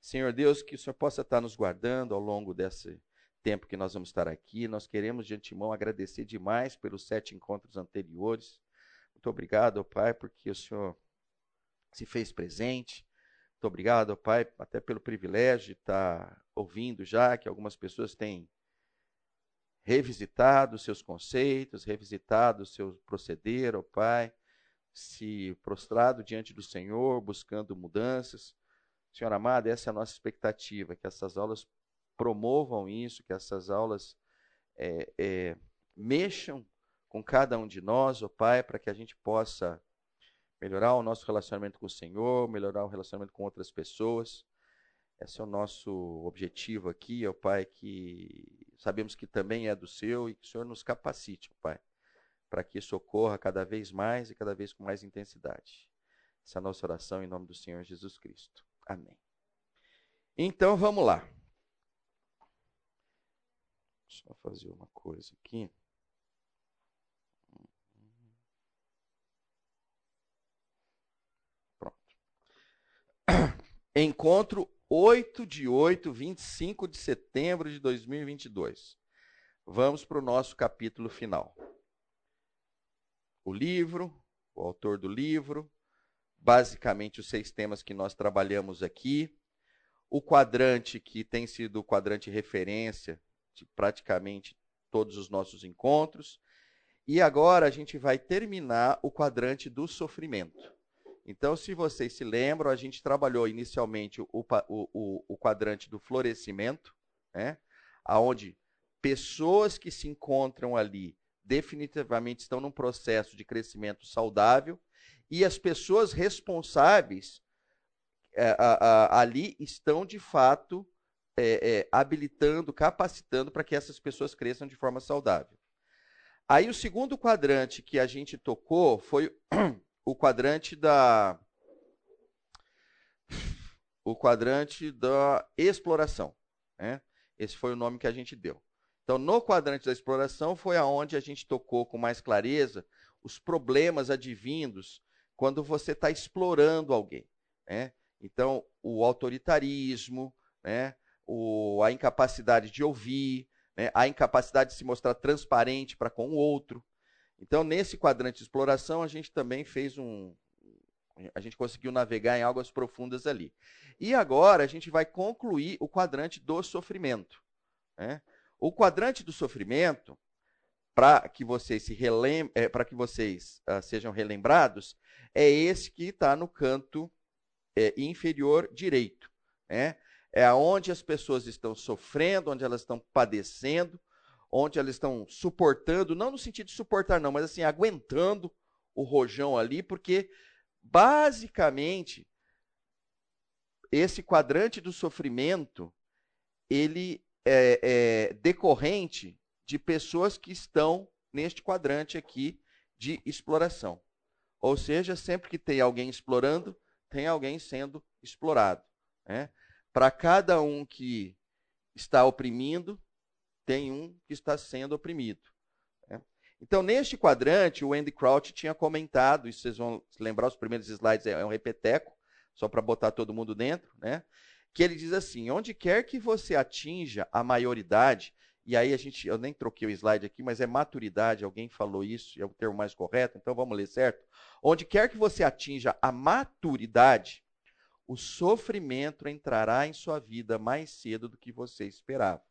Senhor Deus, que o Senhor possa estar nos guardando ao longo desse tempo que nós vamos estar aqui. Nós queremos de antemão agradecer demais pelos sete encontros anteriores. Muito obrigado, Pai, porque o Senhor se fez presente. Muito obrigado, Pai, até pelo privilégio de estar ouvindo já que algumas pessoas têm revisitado seus conceitos, revisitado seu proceder, ó Pai, se prostrado diante do Senhor, buscando mudanças. Senhor amado, essa é a nossa expectativa, que essas aulas promovam isso, que essas aulas é, é, mexam com cada um de nós, ó Pai, para que a gente possa melhorar o nosso relacionamento com o Senhor, melhorar o relacionamento com outras pessoas. Esse é o nosso objetivo aqui, ó Pai, que sabemos que também é do Seu e que o Senhor nos capacite, ó Pai, para que isso ocorra cada vez mais e cada vez com mais intensidade. Essa é a nossa oração em nome do Senhor Jesus Cristo. Amém. Então vamos lá. Só fazer uma coisa aqui. Pronto. Encontro 8 de 8, 25 de setembro de 2022. Vamos para o nosso capítulo final. O livro, o autor do livro, basicamente os seis temas que nós trabalhamos aqui. O quadrante que tem sido o quadrante referência de praticamente todos os nossos encontros. E agora a gente vai terminar o quadrante do sofrimento. Então, se vocês se lembram, a gente trabalhou inicialmente o, o, o, o quadrante do florescimento, né? onde pessoas que se encontram ali definitivamente estão num processo de crescimento saudável e as pessoas responsáveis é, a, a, ali estão de fato é, é, habilitando, capacitando para que essas pessoas cresçam de forma saudável. Aí o segundo quadrante que a gente tocou foi o quadrante da o quadrante da exploração. Né? Esse foi o nome que a gente deu. Então, no quadrante da exploração foi aonde a gente tocou com mais clareza os problemas advindos quando você está explorando alguém. Né? Então, o autoritarismo, né? o, a incapacidade de ouvir, né? a incapacidade de se mostrar transparente para com o outro. Então, nesse quadrante de exploração, a gente também fez um. A gente conseguiu navegar em águas profundas ali. E agora a gente vai concluir o quadrante do sofrimento. Né? O quadrante do sofrimento, para que vocês se relem é, que vocês uh, sejam relembrados, é esse que está no canto é, inferior direito. Né? É onde as pessoas estão sofrendo, onde elas estão padecendo, onde elas estão suportando, não no sentido de suportar, não, mas assim, aguentando o rojão ali, porque basicamente esse quadrante do sofrimento ele é, é decorrente de pessoas que estão neste quadrante aqui de exploração. Ou seja, sempre que tem alguém explorando, tem alguém sendo explorado. Né? Para cada um que está oprimindo, tem um que está sendo oprimido. Né? Então, neste quadrante, o Andy Crouch tinha comentado, e vocês vão lembrar, os primeiros slides é um repeteco, só para botar todo mundo dentro, né? que ele diz assim: onde quer que você atinja a maioridade, e aí a gente, eu nem troquei o slide aqui, mas é maturidade, alguém falou isso, é o termo mais correto, então vamos ler certo? Onde quer que você atinja a maturidade, o sofrimento entrará em sua vida mais cedo do que você esperava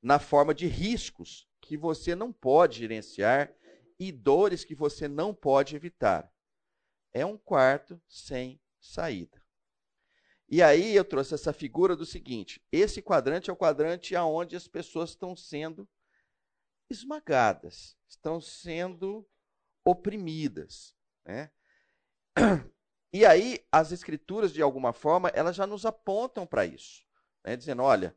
na forma de riscos que você não pode gerenciar e dores que você não pode evitar. É um quarto sem saída. E aí eu trouxe essa figura do seguinte: esse quadrante é o quadrante aonde as pessoas estão sendo esmagadas, estão sendo oprimidas, né? E aí as escrituras de alguma forma elas já nos apontam para isso, né? dizendo, olha,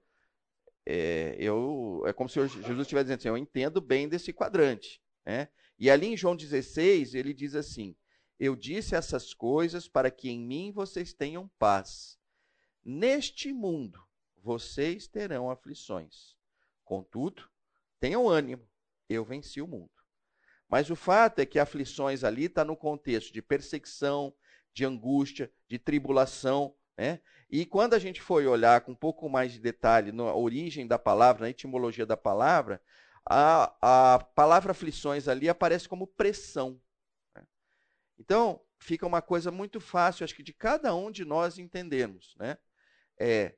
é, eu, é como se Jesus estivesse dizendo assim, eu entendo bem desse quadrante. Né? E ali em João 16, ele diz assim, eu disse essas coisas para que em mim vocês tenham paz. Neste mundo vocês terão aflições. Contudo, tenham ânimo, eu venci o mundo. Mas o fato é que aflições ali está no contexto de perseguição, de angústia, de tribulação, Né? E quando a gente foi olhar com um pouco mais de detalhe na origem da palavra, na etimologia da palavra, a, a palavra aflições ali aparece como pressão. Né? Então, fica uma coisa muito fácil, acho que de cada um de nós entendermos. Né? É,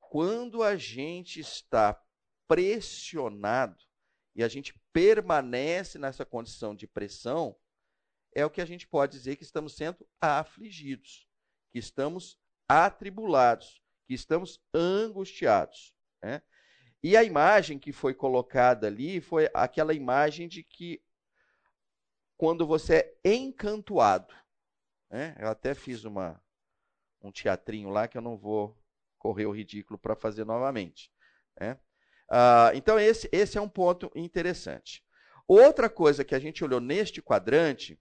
quando a gente está pressionado e a gente permanece nessa condição de pressão, é o que a gente pode dizer que estamos sendo afligidos, que estamos atribulados, que estamos angustiados. Né? E a imagem que foi colocada ali foi aquela imagem de que quando você é encantoado. Né? Eu até fiz uma, um teatrinho lá que eu não vou correr o ridículo para fazer novamente. Né? Ah, então, esse, esse é um ponto interessante. Outra coisa que a gente olhou neste quadrante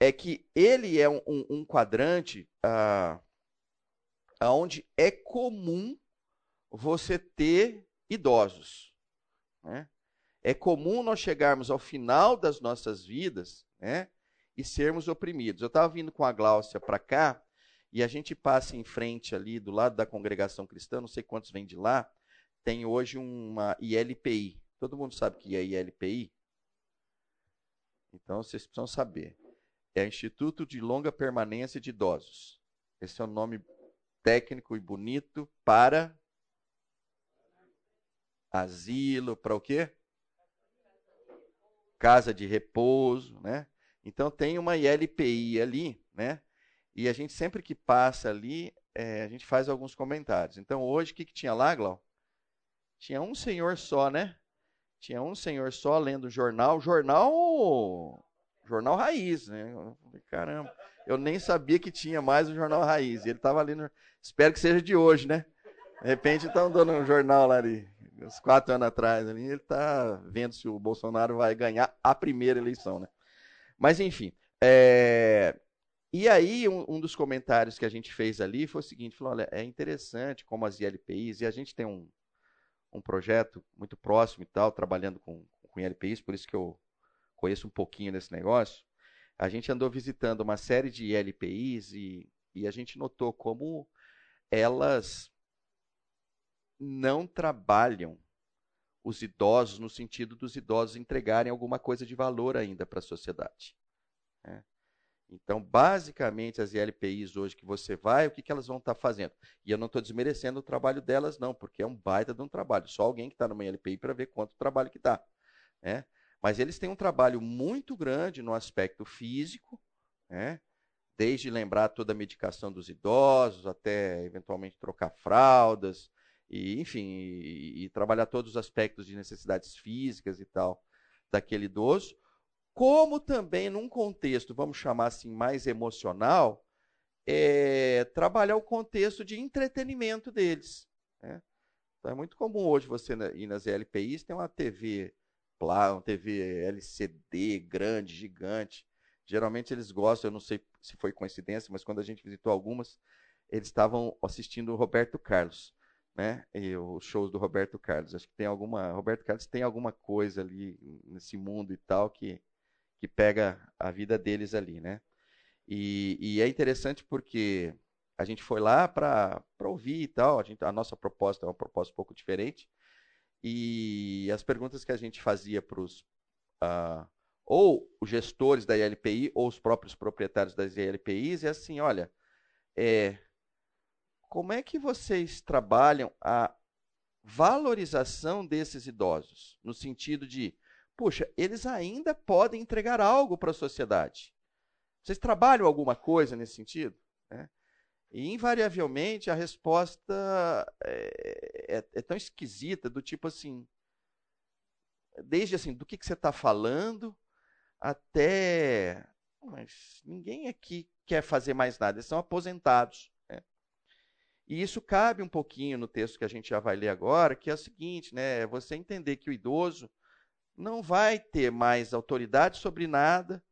é que ele é um, um, um quadrante ah, onde é comum você ter idosos. Né? É comum nós chegarmos ao final das nossas vidas né, e sermos oprimidos. Eu estava vindo com a Gláucia para cá e a gente passa em frente ali do lado da congregação cristã, não sei quantos vêm de lá, tem hoje uma ILPI. Todo mundo sabe que é ILPI? Então vocês precisam saber. É Instituto de Longa Permanência de Idosos. Esse é o nome técnico e bonito para asilo, para o quê? Casa de repouso, né? Então tem uma ILPI ali, né? E a gente sempre que passa ali, é, a gente faz alguns comentários. Então hoje, o que, que tinha lá, Glau? Tinha um senhor só, né? Tinha um senhor só lendo jornal, jornal, jornal raiz, né? Caramba, eu nem sabia que tinha mais o jornal raiz. Ele estava ali, no... espero que seja de hoje, né? De repente estão dando um jornal lá ali, uns quatro anos atrás ali, ele está vendo se o Bolsonaro vai ganhar a primeira eleição, né? Mas enfim, é... E aí, um, um, dos comentários que a gente fez ali foi o seguinte: falou, olha, é interessante como as ILPIs, e a gente tem um, um projeto muito próximo e tal, trabalhando com, com ILPIs, por isso que eu conheço um pouquinho desse negócio. A gente andou visitando uma série de ILPIs e, e a gente notou como elas não trabalham os idosos no sentido dos idosos entregarem alguma coisa de valor ainda para a sociedade. Né? Então, basicamente, as ILPIs hoje que você vai, o que, que elas vão estar tá fazendo? E eu não estou desmerecendo o trabalho delas, não, porque é um baita de um trabalho. Só alguém que está numa ILPI para ver quanto trabalho que dá. Né? Mas eles têm um trabalho muito grande no aspecto físico, né? desde lembrar toda a medicação dos idosos, até eventualmente trocar fraldas, e, enfim, e, e trabalhar todos os aspectos de necessidades físicas e tal daquele idoso como também num contexto, vamos chamar assim, mais emocional, é, trabalhar o contexto de entretenimento deles. Né? Então é muito comum hoje você ir nas LPIs, tem uma TV uma TV LCD grande, gigante. Geralmente eles gostam, eu não sei se foi coincidência, mas quando a gente visitou algumas, eles estavam assistindo o Roberto Carlos, né? E os shows do Roberto Carlos. Acho que tem alguma, Roberto Carlos tem alguma coisa ali nesse mundo e tal que que pega a vida deles ali, né? E, e é interessante porque a gente foi lá para ouvir e tal, a, gente, a nossa proposta é uma proposta um pouco diferente, e as perguntas que a gente fazia para os uh, ou os gestores da ILPI ou os próprios proprietários das ILPIs é assim, olha, é, como é que vocês trabalham a valorização desses idosos? No sentido de puxa, eles ainda podem entregar algo para a sociedade. Vocês trabalham alguma coisa nesse sentido? Né? E, invariavelmente, a resposta é, é, é, tão esquisita, do tipo assim, desde assim, do que, que você está falando, até, mas ninguém aqui quer fazer mais nada, eles são aposentados. E isso cabe um pouquinho no texto que a gente já vai ler agora, que é o seguinte, né, você entender que o idoso, não vai ter mais autoridade sobre nada,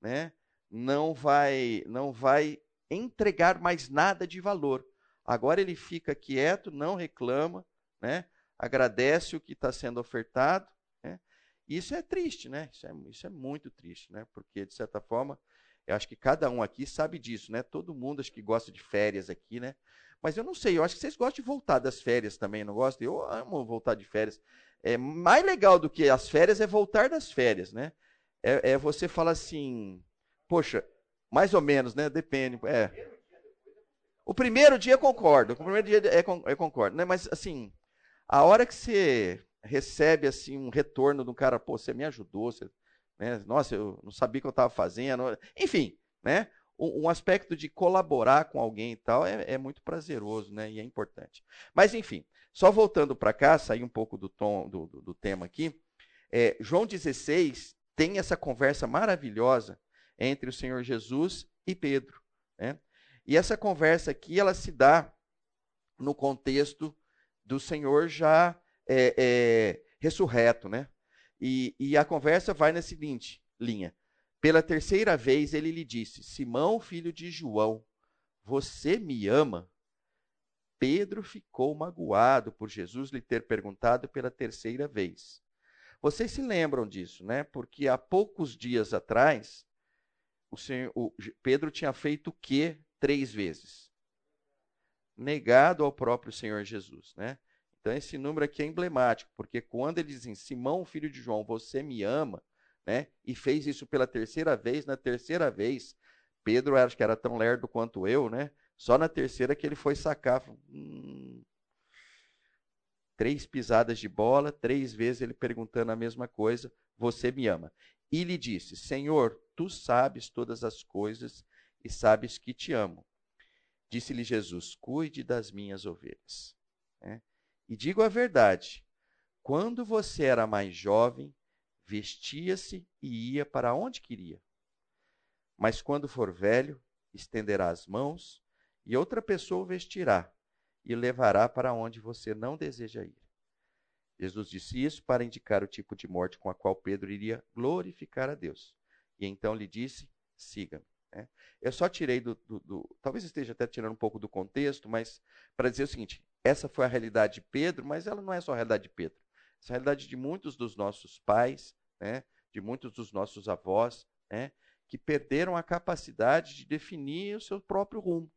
né? não vai, não vai entregar mais nada de valor. Agora ele fica quieto, não reclama, né? agradece o que está sendo ofertado. Né? Isso é triste, né? Isso é, isso é muito triste, né? porque, de certa forma, Eu acho que cada um aqui sabe disso, né? Todo mundo acho que gosta de férias aqui, né? Mas eu não sei, eu acho que vocês gostam de voltar das férias também, não gostam? Eu amo voltar de férias. É mais legal do que as férias é voltar das férias, né? É, é você falar assim, poxa, mais ou menos, né? Depende. É. O primeiro dia concordo. O primeiro dia é, é concordo, né? Mas assim, a hora que você recebe assim um retorno de um cara, pô, você me ajudou, você, né? Nossa, eu não sabia o que eu estava fazendo. Enfim, né? Um, aspecto de colaborar com alguém e tal é, é, muito prazeroso, né? E é importante. Mas enfim, só voltando para cá, sair um pouco do tom do, do, do tema aqui. É, João 16 tem essa conversa maravilhosa entre o Senhor Jesus e Pedro. Né? E essa conversa aqui, ela se dá no contexto do Senhor já é, é, ressurreto, né? E, e, a conversa vai na seguinte linha. Pela terceira vez ele lhe disse: Simão, filho de João, você me ama? Pedro ficou magoado por Jesus lhe ter perguntado pela terceira vez. Vocês se lembram disso, né? Porque há poucos dias atrás, o, senhor, o Pedro tinha feito o quê três vezes? Negado ao próprio Senhor Jesus, né? Então esse número aqui é emblemático, porque quando ele diz assim, Simão, filho de João, você me ama, né? E fez isso pela terceira vez, na terceira vez, Pedro acho que era tão lerdo quanto eu, né? Só na terceira que ele foi sacar. Hum, três pisadas de bola, três vezes ele perguntando a mesma coisa: Você me ama? E lhe disse: Senhor, tu sabes todas as coisas e sabes que te amo. Disse-lhe Jesus: Cuide das minhas ovelhas. É. E digo a verdade: quando você era mais jovem, vestia-se e ia para onde queria. Mas quando for velho, estenderá as mãos e outra pessoa o vestirá e levará para onde você não deseja ir. Jesus disse isso para indicar o tipo de morte com a qual Pedro iria glorificar a Deus. E então lhe disse: siga-me. Né? Eu só tirei do, do, do, Talvez esteja até tirando um pouco do contexto, mas para dizer o seguinte: essa foi a realidade de Pedro, mas ela não é só a realidade de Pedro. Essa é a realidade de muitos dos nossos pais, né? de muitos dos nossos avós, né? que perderam a capacidade de definir o seu próprio rumo.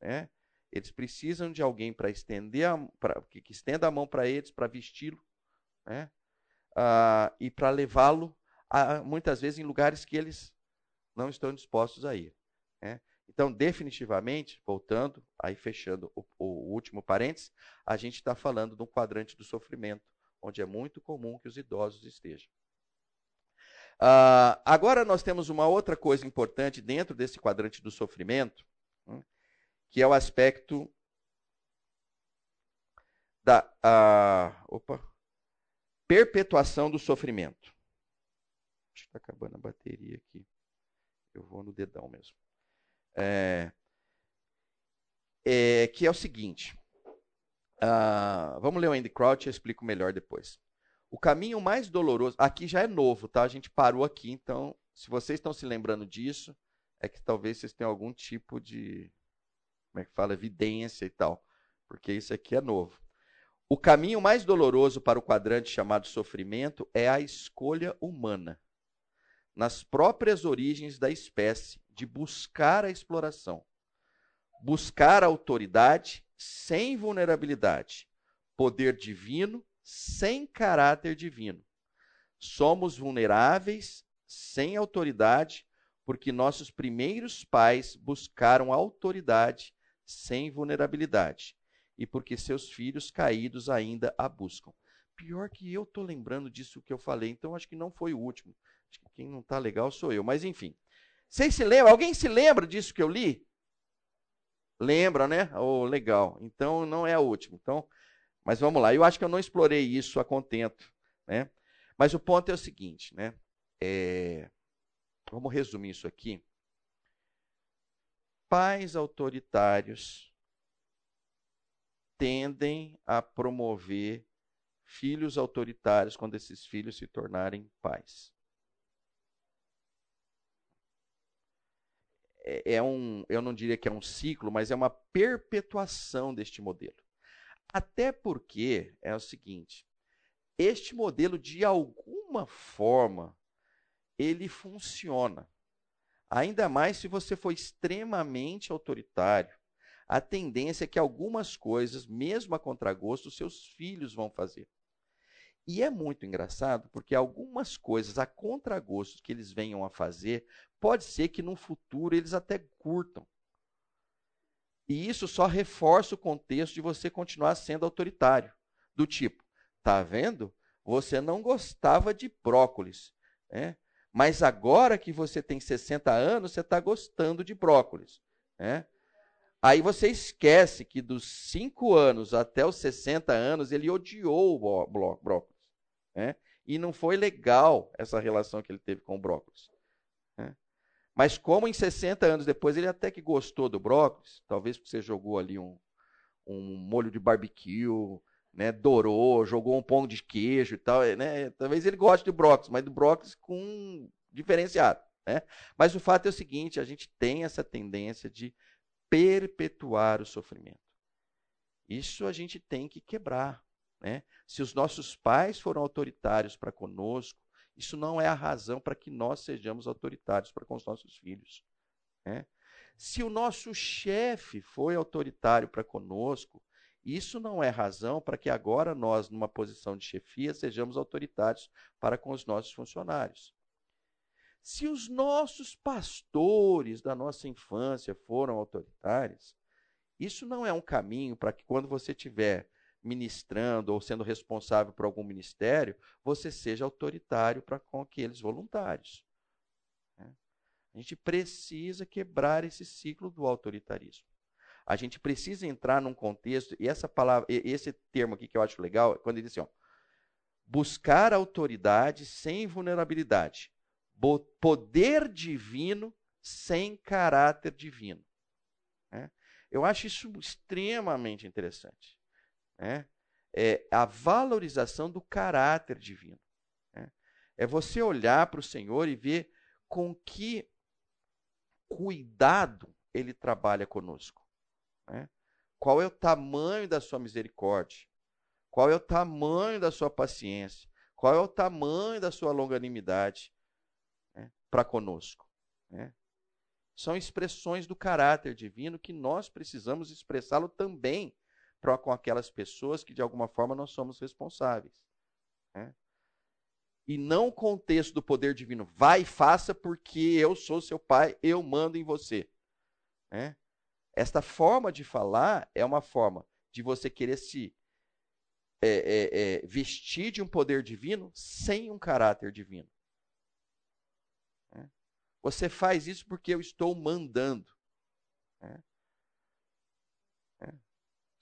Né? Eles precisam de alguém para estender, a, pra, que, que, estenda a mão para eles, para vesti-lo, né? Ah, e para levá-lo, muitas vezes, em lugares que eles não estão dispostos a ir. Né? Então, definitivamente, voltando, aí fechando o, o último parênteses, a gente está falando de um quadrante do sofrimento, onde é muito comum que os idosos estejam. Ah, agora nós temos uma outra coisa importante dentro desse quadrante do sofrimento, hum, que é o aspecto da a, opa, perpetuação do sofrimento. Está acabando a bateria aqui. Eu vou no dedão mesmo. É, é, que é o seguinte. Uh, vamos ler o Andy Crouch, eu explico melhor depois. O caminho mais doloroso. Aqui já é novo, tá? A gente parou aqui, então, se vocês estão se lembrando disso, é que talvez vocês tenham algum tipo de como é que fala, evidência e tal, porque isso aqui é novo. O caminho mais doloroso para o quadrante chamado sofrimento é a escolha humana, nas próprias origens da espécie, de buscar a exploração, buscar a autoridade sem vulnerabilidade, poder divino sem caráter divino. Somos vulneráveis sem autoridade, porque nossos primeiros pais buscaram autoridade sem vulnerabilidade, e porque seus filhos caídos ainda a buscam. Pior que eu estou lembrando disso que eu falei, então acho que não foi o último. Acho que quem não está legal sou eu, mas enfim. Vocês se lembram? Alguém se lembra disso que eu li? Lembra, né? Oh, legal. Então não é o último. Então, mas vamos lá. Eu acho que eu não explorei isso a contento, né? Mas o ponto é o seguinte, né? É... Vamos resumir isso aqui pais autoritários tendem a promover filhos autoritários quando esses filhos se tornarem pais. É, é um, eu não diria que é um ciclo, mas é uma perpetuação deste modelo. Até porque é o seguinte, este modelo de alguma forma ele funciona. Ainda mais se você for extremamente autoritário. A tendência é que algumas coisas, mesmo a contragosto, seus filhos vão fazer. E é muito engraçado porque algumas coisas a contragosto que eles venham a fazer, pode ser que no futuro eles até curtam. E isso só reforça o contexto de você continuar sendo autoritário. Do tipo, tá vendo? Você não gostava de brócolis, né? mas agora que você tem 60 anos, você está gostando de brócolis. Né? Aí você esquece que dos 5 anos até os 60 anos, ele odiou o brócolis. Né? E não foi legal essa relação que ele teve com o brócolis. Mas como em 60 anos depois ele até que gostou do brócolis, talvez porque você jogou ali um, um molho de barbecue, né, dourou, jogou um pão de queijo e tal, né, talvez ele goste do brócolis, mas do brócolis com diferenciado. Né? Mas o fato é o seguinte, a gente tem essa tendência de perpetuar o sofrimento. Isso a gente tem que quebrar. Né? Se os nossos pais foram autoritários para conosco, isso não é a razão para que nós sejamos autoritários para com os nossos filhos. Né? Se o nosso chefe foi autoritário para conosco, isso não é razão para que agora nós, numa posição de chefia, sejamos autoritários para com os nossos funcionários. Se os nossos pastores da nossa infância foram autoritários, isso não é um caminho para que quando você tiver ministrando ou sendo responsável por algum ministério, você seja autoritário para com aqueles voluntários. Né? A gente precisa quebrar esse ciclo do autoritarismo. A gente precisa entrar num contexto, e essa palavra, esse termo aqui que eu acho legal, quando ele diz assim, ó, buscar autoridade sem vulnerabilidade, poder divino sem caráter divino. Né? Eu acho isso extremamente interessante né? é a valorização do caráter divino. Né? É você olhar para o Senhor e ver com que cuidado ele trabalha conosco. Né? Qual é o tamanho da sua misericórdia? Qual é o tamanho da sua paciência? Qual é o tamanho da sua longanimidade né? para conosco? Né? São expressões do caráter divino que nós precisamos expressá-lo também com aquelas pessoas que de alguma forma nós somos responsáveis. Né? E não o contexto do poder divino, vai e faça porque eu sou seu pai, eu mando em você. Né? Esta forma de falar é uma forma de você querer se é, é, é, vestir de um poder divino sem um caráter divino. Né? Você faz isso porque eu estou mandando. Né?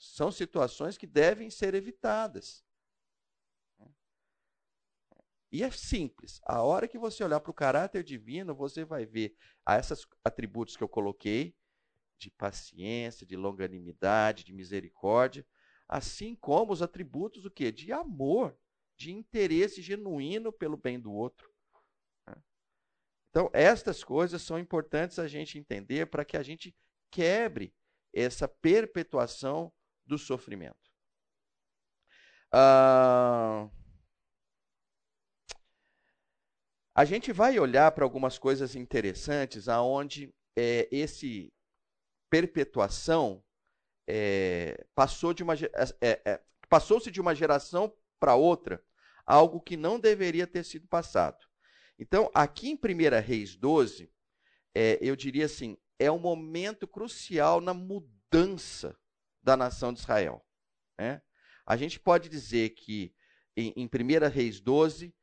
São situações que devem ser evitadas. E é simples. A hora que você olhar para o caráter divino, você vai ver a esses atributos que eu coloquei, de paciência, de longanimidade, de misericórdia, assim como os atributos do quê? De amor, de interesse genuíno pelo bem do outro. Então, estas coisas são importantes a gente entender para que a gente quebre essa perpetuação do sofrimento. Ah, a gente vai olhar para algumas coisas interessantes aonde é, esse perpetuação é, passou de uma é, é, é, passou-se de uma geração para outra algo que não deveria ter sido passado. Então, aqui em 1 Reis 12, é, eu diria assim, é um momento crucial na mudança da nação de Israel. Né? A gente pode dizer que em, em 1 Reis 12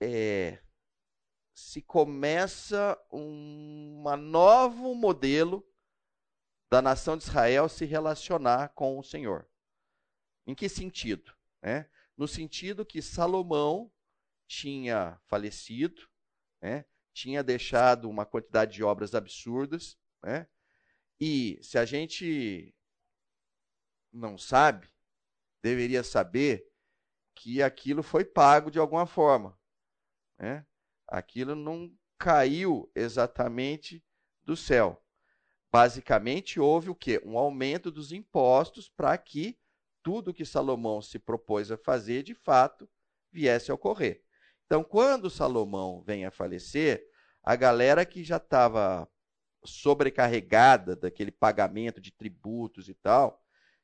é, se começa um novo modelo da nação de Israel se relacionar com o Senhor. Em que sentido? Né? No sentido que Salomão tinha falecido, né? tinha deixado uma quantidade de obras absurdas, né? e se a gente não sabe, deveria saber que aquilo foi pago de alguma forma. Né? Aquilo não caiu exatamente do céu. Basicamente, houve o quê? Um aumento dos impostos para que tudo que Salomão se propôs a fazer, de fato, viesse a ocorrer. Então, quando Salomão vem a falecer, A galera que já estava sobrecarregada daquele pagamento de tributos e tal,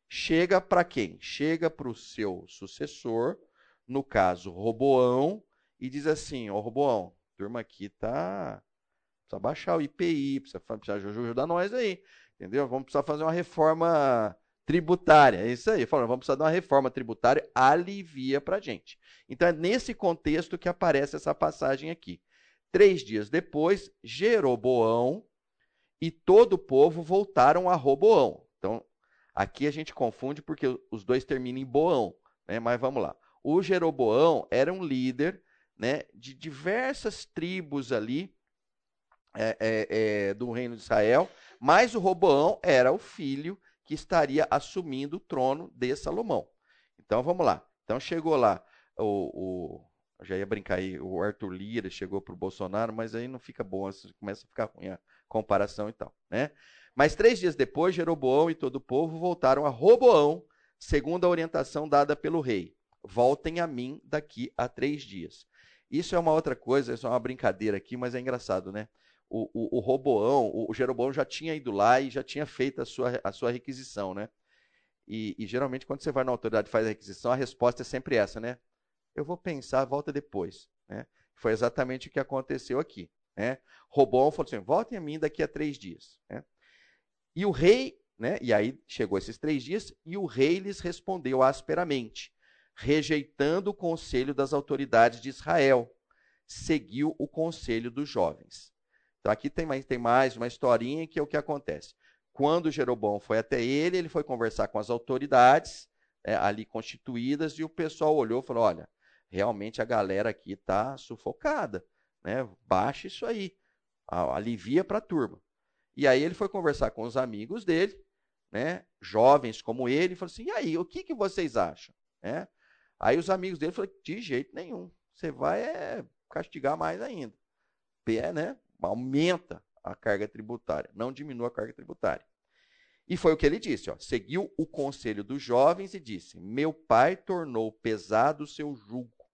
chega para quem? Chega para o seu sucessor, no caso Roboão, e diz assim: Ô oh, Roboão, turma aqui tá. Precisa baixar o IPI, precisa, precisa ajudar nós aí, entendeu? Vamos precisar fazer uma reforma tributária. É isso aí. Falando, vamos precisar de uma reforma tributária, alivia para a gente. Então é nesse contexto que aparece essa passagem aqui. Três dias depois, Jeroboão e todo o povo voltaram a Roboão. Então, aqui a gente confunde porque os dois terminam em Boão, né? mas vamos lá. O Jeroboão era um líder né, de diversas tribos ali é, é, é, do reino de Israel, mas o Roboão era o filho que estaria assumindo o trono de Salomão. Então vamos lá. Então chegou lá o, o já ia brincar aí, o Arthur Lira chegou para o Bolsonaro, mas aí não fica bom, começa a ficar ruim a comparação e tal, né? Mas três dias depois, Jeroboão e todo o povo voltaram a Roboão, segundo a orientação dada pelo rei. Voltem a mim daqui a três dias. Isso é uma outra coisa, isso é uma brincadeira aqui, mas é engraçado, né? o, o, o Roboão, o, Jeroboão já tinha ido lá e já tinha feito a sua, a sua requisição, né? E, e, geralmente quando você vai na autoridade e faz a requisição, a resposta é sempre essa, né? Eu vou pensar, volta depois. Né? Foi exatamente o que aconteceu aqui. Né? Roboão falou assim: voltem a mim daqui a três dias. Né? E o rei, né? E aí chegou esses três dias, e o rei lhes respondeu asperamente, rejeitando o conselho das autoridades de Israel, seguiu o conselho dos jovens. Então aqui tem mais, tem mais uma historinha que é o que acontece. Quando Jeroboão foi até ele, ele foi conversar com as autoridades é, ali constituídas e o pessoal olhou e falou: olha, realmente a galera aqui está sufocada, né? Baixa isso aí, alivia para a turma. E aí ele foi conversar com os amigos dele, né? Jovens como ele, e falou assim: e aí, o que, que vocês acham? É? Aí os amigos dele falaram: de jeito nenhum, você vai é, castigar mais ainda. É, né? aumenta a carga tributária, não diminua a carga tributária. E foi o que ele disse, ó, seguiu o conselho dos jovens e disse: Meu pai tornou pesado o seu jugo.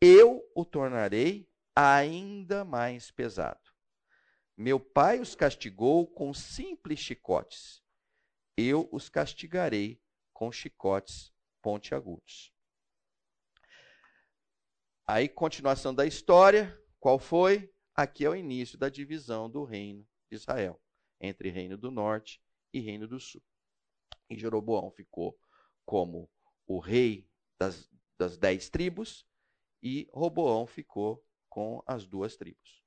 Eu o tornarei ainda mais pesado. Meu pai os castigou com simples chicotes. Eu os castigarei com chicotes pontiagudos. Aí, continuação da história, qual foi? Aqui é o início da divisão do reino de Israel, entre reino do norte e reino do sul. E Jeroboão ficou como o rei das, das dez tribos, e Roboão ficou com as duas tribos.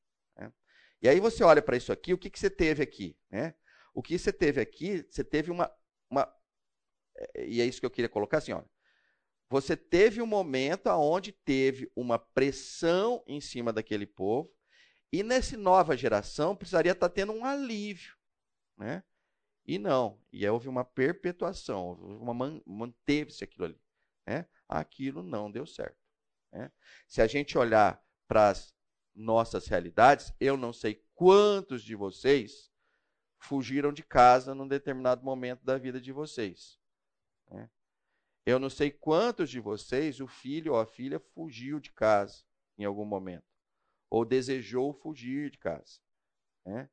E aí você olha para isso aqui, o que, que você teve aqui? Né? O que você teve aqui, você teve uma, uma. É, e é isso que eu queria colocar assim, olha. Você teve um momento onde teve uma pressão em cima daquele povo, e nessa nova geração precisaria estar tendo um alívio, né? E não, e houve uma perpetuação, uma manteve-se aquilo ali, né? Aquilo não deu certo. Né? Se a gente olhar para as nossas realidades, eu não sei quantos de vocês fugiram de casa num determinado momento da vida de vocês. Né? Eu não sei quantos de vocês o filho ou a filha fugiu de casa em algum momento ou desejou fugir de casa. Né?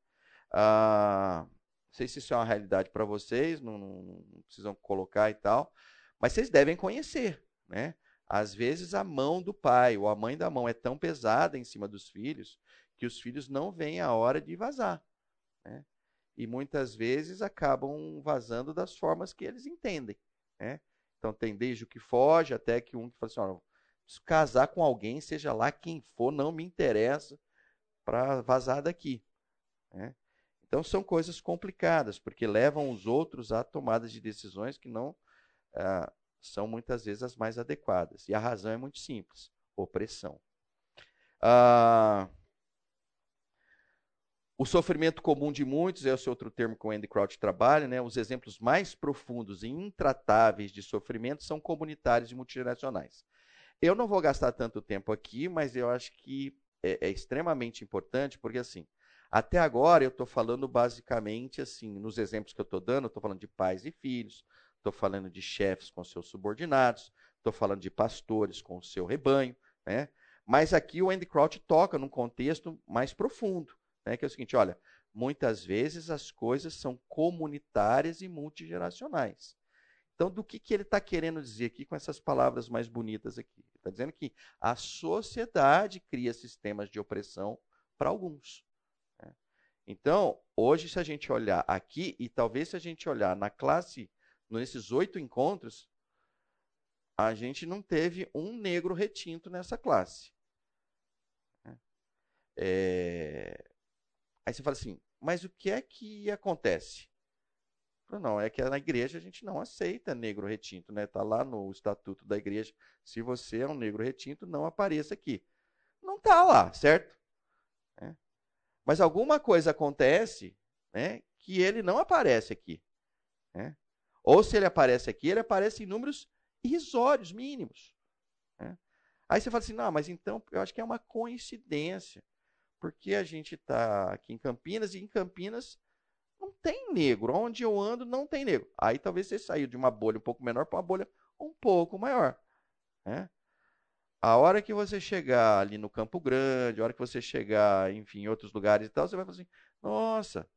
Ah, não sei se isso é uma realidade para vocês, não, não, não, precisam colocar e tal, mas vocês devem conhecer. Né? Às vezes a mão do pai ou a mãe da mão é tão pesada em cima dos filhos que os filhos não veem a hora de vazar. Né? E muitas vezes acabam vazando das formas que eles entendem. Né? Então tem desde o que foge até que um que fala assim, Preciso casar com alguém, seja lá quem for, não me interessa para vazar daqui. Né? Então são coisas complicadas, porque levam os outros a tomadas de decisões que não ah, são muitas vezes as mais adequadas. E a razão é muito simples: opressão. Ah, o sofrimento comum de muitos, é outro termo que o Andy Crouch trabalha, né? os exemplos mais profundos e intratáveis de sofrimento são comunitários e multinacionais. Eu não vou gastar tanto tempo aqui, mas eu acho que é, é extremamente importante, porque assim, até agora eu estou falando basicamente assim, nos exemplos que eu estou dando, estou falando de pais e filhos, estou falando de chefes com seus subordinados, estou falando de pastores com o seu rebanho, né? Mas aqui o Andy Crouch toca num contexto mais profundo, né? que é o seguinte, olha, muitas vezes as coisas são comunitárias e multigeracionais. Então, do que, que ele está querendo dizer aqui com essas palavras mais bonitas aqui? Está dizendo que a sociedade cria sistemas de opressão para alguns. Né? Então, hoje, se a gente olhar aqui, e talvez se a gente olhar na classe, nesses oito encontros, a gente não teve um negro retinto nessa classe. É... Aí você fala assim, mas o que é que acontece? Não, é que na igreja a gente não aceita negro retinto, né? Tá lá no estatuto da igreja. Se você é um negro retinto, não apareça aqui. Não tá lá, certo? É. Mas alguma coisa acontece, né? Que ele não aparece aqui. Né? Ou se ele aparece aqui, ele aparece em números irrisórios, mínimos. Né? Aí você fala assim, não, mas então eu acho que é uma coincidência, porque a gente está aqui em Campinas e em Campinas não tem negro. Onde eu ando não tem negro. Aí talvez você saiu de uma bolha um pouco menor para uma bolha um pouco maior. Né? A hora que você chegar ali no Campo Grande, a hora que você chegar, enfim, em outros lugares e tal, você vai falar assim: nossa,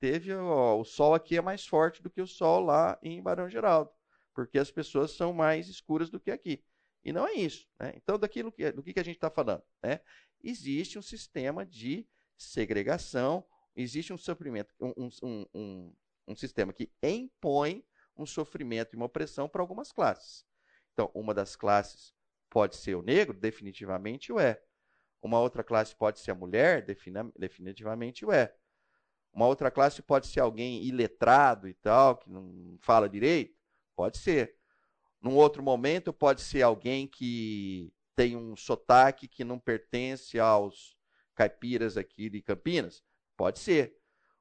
teve ó, o sol aqui é mais forte do que o sol lá em Barão Geraldo porque as pessoas são mais escuras do que aqui. E não é isso. Né? Então, daquilo que, do que, que a gente está falando? Né? Existe um sistema de segregação, existe um sofrimento, um, um, um, um sistema que impõe um sofrimento e uma opressão para algumas classes. Então, uma das classes pode ser o negro, definitivamente o é. Uma outra classe pode ser a mulher, definitivamente o é. Uma outra classe pode ser alguém iletrado e tal, que não fala direito, Pode ser. Num outro momento, pode ser alguém que tem um sotaque que não pertence aos caipiras aqui de Campinas. Pode ser.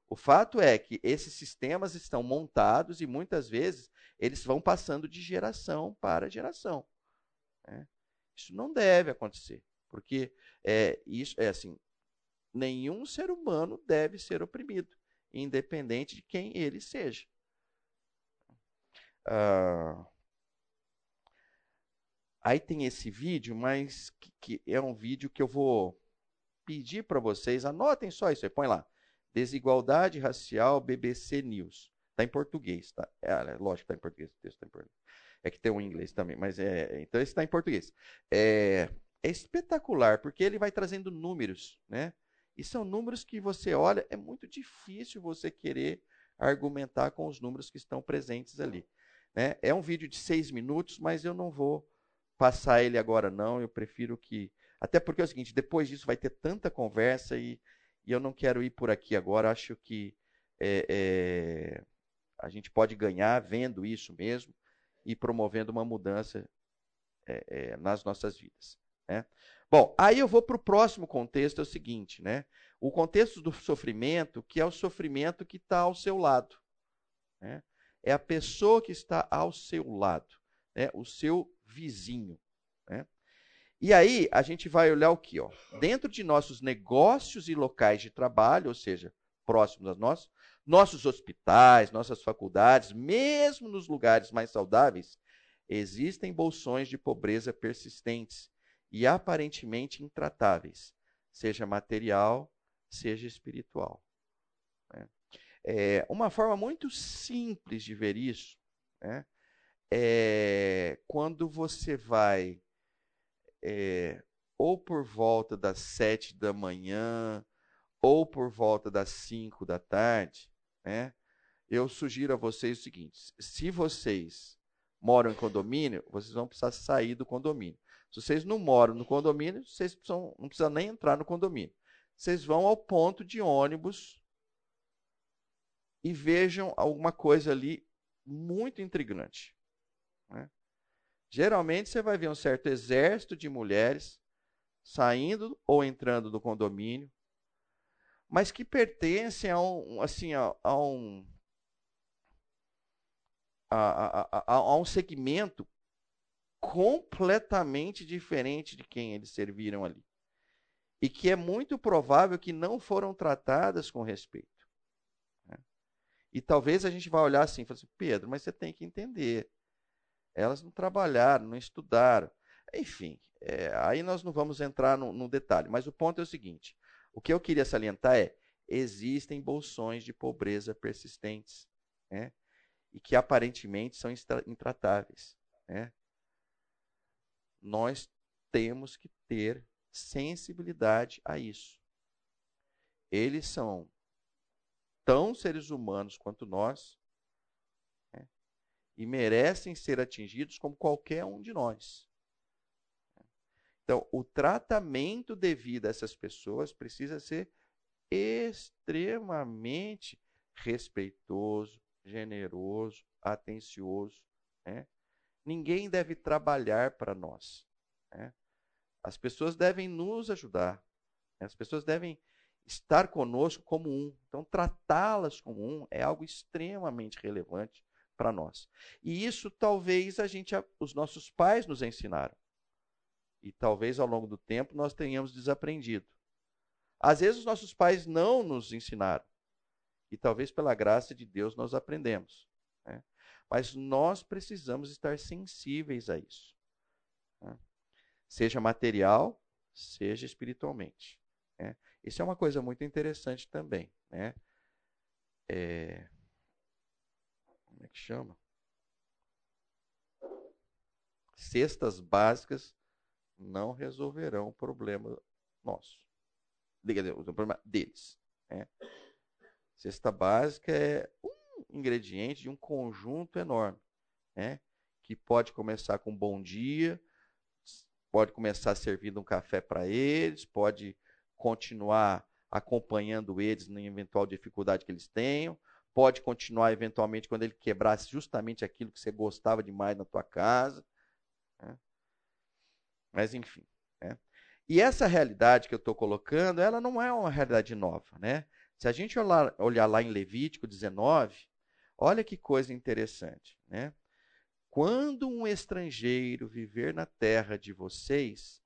O fato é que esses sistemas estão montados e muitas vezes eles vão passando de geração para geração. Né? Isso não deve acontecer, porque é, isso é assim: nenhum ser humano deve ser oprimido, independente de quem ele seja. Uh, aí tem esse vídeo, mas que, que, é um vídeo que eu vou pedir para vocês, anotem só isso aí, põe lá. Desigualdade racial BBC News. Está em português, tá? É, é lógico que está em português, o texto está em português. É que tem um inglês também, mas é. Então esse está em português. É, é espetacular, porque ele vai trazendo números, né? E são números que você olha, é muito difícil você querer argumentar com os números que estão presentes ali. Né? É um vídeo de seis minutos, mas eu não vou passar ele agora, não. Eu prefiro que. Até porque é o seguinte: depois disso vai ter tanta conversa e, e eu não quero ir por aqui agora. Acho que é, é, a gente pode ganhar vendo isso mesmo e promovendo uma mudança é, é nas nossas vidas. Né? Bom, aí eu vou para o próximo contexto: é o seguinte, né? O contexto do sofrimento, que é o sofrimento que está ao seu lado. Né? é a pessoa que está ao seu lado, né? o seu vizinho. Né? E aí a gente vai olhar o que? Ó, dentro de nossos negócios e locais de trabalho, ou seja, próximos a nós, nossos hospitais, nossas faculdades, mesmo nos lugares mais saudáveis, existem bolsões de pobreza persistentes e aparentemente intratáveis, seja material, seja espiritual. Né? É, uma forma muito simples de ver isso né, é quando você vai é, ou por volta das sete da manhã ou por volta das cinco da tarde, né, eu sugiro a vocês o seguinte: se vocês moram em condomínio, vocês vão precisar sair do condomínio. Se vocês não moram no condomínio, vocês precisam, não precisam nem entrar no condomínio. Vocês vão ao ponto de ônibus e vejam alguma coisa ali muito intrigante. Né? Geralmente você vai ver um certo exército de mulheres saindo ou entrando do condomínio, mas que pertencem a um, assim, a, a um, a, a, a, um segmento completamente diferente de quem eles serviram ali. E que é muito provável que não foram tratadas com respeito. E talvez a gente vá olhar assim, falar assim, Pedro, mas você tem que entender. Elas não trabalharam, não estudaram. Enfim, é, aí nós não vamos entrar no, no detalhe, mas o ponto é o seguinte: o que eu queria salientar é existem bolsões de pobreza persistentes, né? e que aparentemente são intratáveis. Né? Nós temos que ter sensibilidade a isso. Eles são tão seres humanos quanto nós né? e merecem ser atingidos como qualquer um de nós. Então, o tratamento devido a essas pessoas precisa ser extremamente respeitoso, generoso, atencioso. Né? Ninguém deve trabalhar para nós. Né? As pessoas devem nos ajudar. Né? As pessoas devem estar conosco como um. Então, tratá-las como um é algo extremamente relevante para nós. E isso talvez a gente, os nossos pais nos ensinaram. E talvez ao longo do tempo nós tenhamos desaprendido. Às vezes os nossos pais não nos ensinaram. E talvez pela graça de Deus nós aprendemos. Mas nós precisamos estar sensíveis a isso. Né? Seja material, seja espiritualmente. Né? Isso é uma coisa muito interessante também. Né? É... Como é que chama? Cestas básicas não resolverão o problema nosso. O problema deles. Né? Cesta básica é um ingrediente de um conjunto enorme, né? que pode começar com um bom dia, pode começar servindo um café para eles, pode continuar acompanhando eles na eventual dificuldade que eles tenham, pode continuar eventualmente quando ele quebrasse justamente aquilo que você gostava demais na tua casa. Né? Mas enfim. Né? E essa realidade que eu estou colocando, ela não é uma realidade nova. Né? Se a gente olhar, olhar lá em Levítico 19, olha que coisa interessante. Né? Quando um estrangeiro viver na terra de vocês,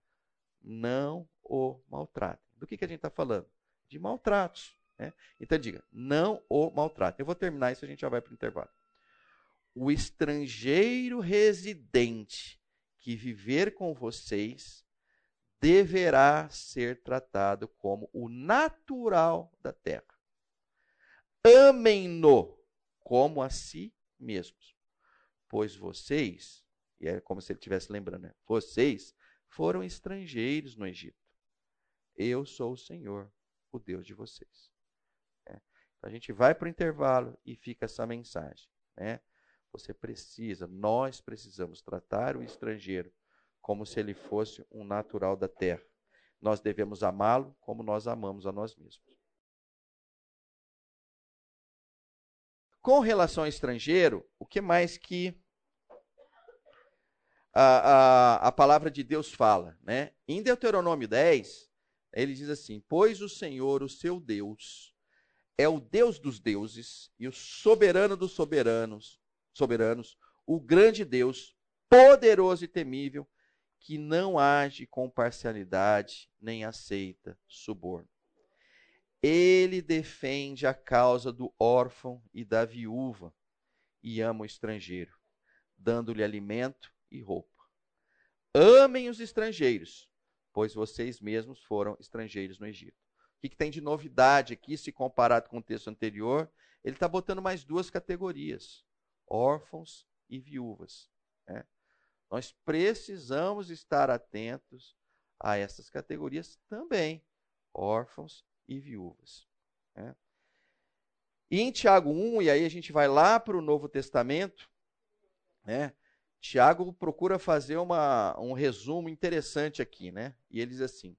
não o maltratem. Do que, que a gente está falando? De maltratos. Né? Então diga, não o maltratem. Eu vou terminar isso, a gente já vai para o intervalo. O estrangeiro residente que viver com vocês deverá ser tratado como o natural da terra. Amem-no como a si mesmos, pois vocês, e é como se ele estivesse lembrando, né? vocês foram estrangeiros no Egito. Eu sou o Senhor, o Deus de vocês. É. Então a gente vai para o intervalo e fica essa mensagem. Né? Você precisa, nós precisamos tratar o estrangeiro como se ele fosse um natural da terra. Nós devemos amá-lo como nós amamos a nós mesmos. Com relação ao estrangeiro, o que mais que a, a, a palavra de Deus fala? Né? Em Deuteronômio 10, ele diz assim: Pois o Senhor, o seu Deus, é o Deus dos deuses e o soberano dos soberanos, soberanos, o grande Deus, poderoso e temível, que não age com parcialidade nem aceita suborno. Ele defende a causa do órfão e da viúva e ama o estrangeiro, dando-lhe alimento e roupa. Amem os estrangeiros, pois vocês mesmos foram estrangeiros no Egito. O que, que tem de novidade aqui, se comparado com o texto anterior? Ele está botando mais duas categorias: órfãos e viúvas. Né? Nós precisamos estar atentos a essas categorias também, órfãos e viúvas. Né? E em Tiago 1, e aí a gente vai lá para o Novo Testamento, né? Tiago procura fazer uma, um resumo interessante aqui, né? E ele diz assim: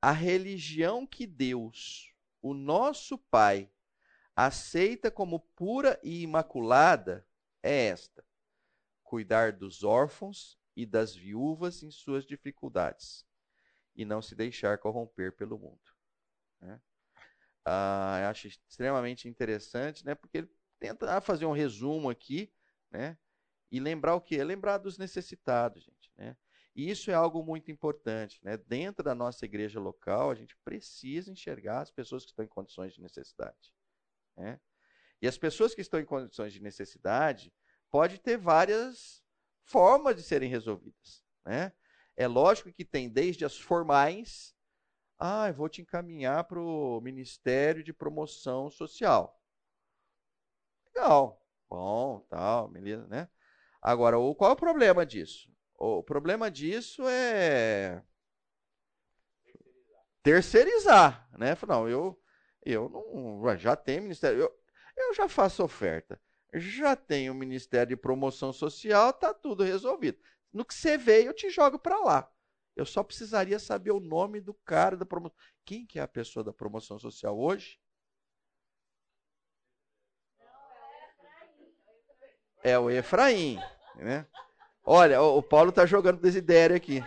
a religião que Deus, o nosso Pai, aceita como pura e imaculada é esta: cuidar dos órfãos e das viúvas em suas dificuldades, e não se deixar corromper pelo mundo. Né? Ah, eu acho extremamente interessante, né? porque ele tenta fazer um resumo aqui, né? e lembrar o quê? Lembrar dos necessitados, gente. Né? E isso é algo muito importante. Né? Dentro da nossa igreja local, a gente precisa enxergar as pessoas que estão em condições de necessidade. Né? E as pessoas que estão em condições de necessidade, pode ter várias formas de serem resolvidas. Né? É lógico que tem desde as formais, ah, eu vou te encaminhar para o Ministério de Promoção Social. Legal, bom, tal, beleza, né? Agora, qual é o problema disso? O problema disso é terceirizar, né? Não, eu, eu não, já tenho ministério, eu, eu já faço oferta, já tenho o Ministério de Promoção Social, tá tudo resolvido. No que você veio, eu te jogo para lá. Eu só precisaria saber o nome do cara da promoção. Quem que é a pessoa da promoção social hoje? É o Efraim, né? Olha, o Paulo está jogando desidério aqui.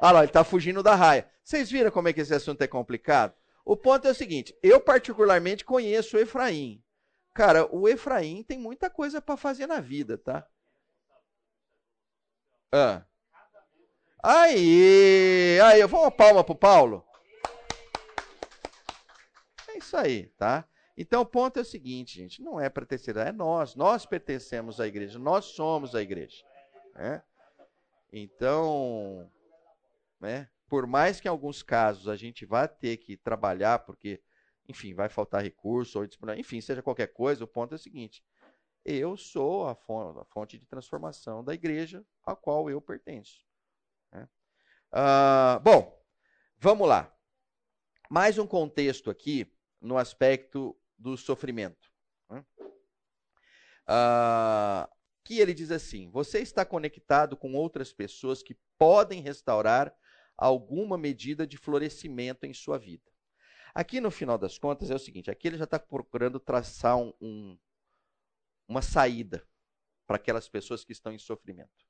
Olha lá, ele está fugindo da raia. Vocês viram como é que esse assunto é complicado? O ponto é o seguinte: eu particularmente conheço o Efraim. Cara, o Efraim tem muita coisa para fazer na vida, tá? Ah. Aí, aí, vamos uma palma pro Paulo. É isso aí, tá? Então o ponto é o seguinte, gente, não é para terceira, é nós, nós pertencemos à igreja, nós somos a igreja. Né? Então, né, por mais que em alguns casos a gente vá ter que trabalhar, porque, enfim, vai faltar recurso, ou enfim, seja qualquer coisa, o ponto é o seguinte: eu sou a fonte de transformação da igreja a qual eu pertenço. Ah, bom, vamos lá. Mais um contexto aqui no aspecto do sofrimento. Ah, que ele diz assim: você está conectado com outras pessoas que podem restaurar alguma medida de florescimento em sua vida. Aqui, no final das contas, é o seguinte: aqui ele já está procurando traçar um, um, uma saída para aquelas pessoas que estão em sofrimento.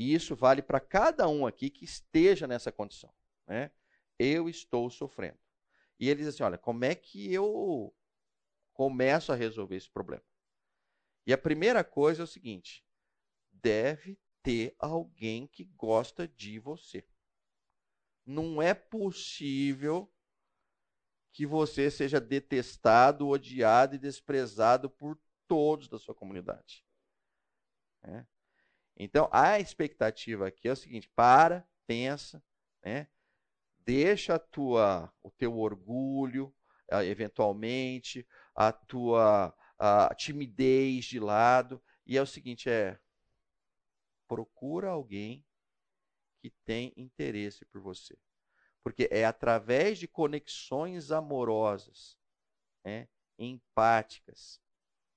E isso vale para cada um aqui que esteja nessa condição. Né? Eu estou sofrendo. E ele diz assim: olha, como é que eu começo a resolver esse problema? E a primeira coisa é o seguinte: deve ter alguém que gosta de você. Não é possível que você seja detestado, odiado e desprezado por todos da sua comunidade. É. Então, a expectativa aqui é o seguinte: para, pensa, né? deixa a tua, o teu orgulho, eventualmente, a tua a timidez de lado. E é o seguinte: é procura alguém que tem interesse por você. Porque é através de conexões amorosas, né, empáticas,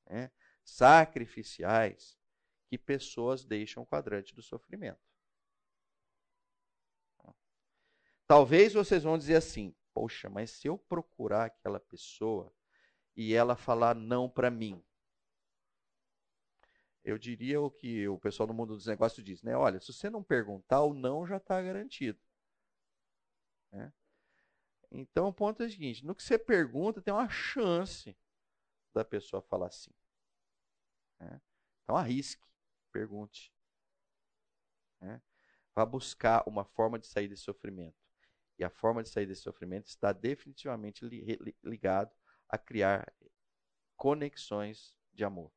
né, sacrificiais, que pessoas deixam o quadrante do sofrimento. Talvez vocês vão dizer assim: poxa, mas se eu procurar aquela pessoa e ela falar não para mim. Eu diria o que o pessoal no mundo dos negócios diz, né? Olha, se você não perguntar, o não já está garantido. Né? Então o ponto é o seguinte: no que você pergunta, tem uma chance da pessoa falar sim. Né? Então arrisque, pergunte. Né? Vá buscar uma forma de sair desse sofrimento. E a forma de sair desse sofrimento está definitivamente ligado a criar conexões de amor.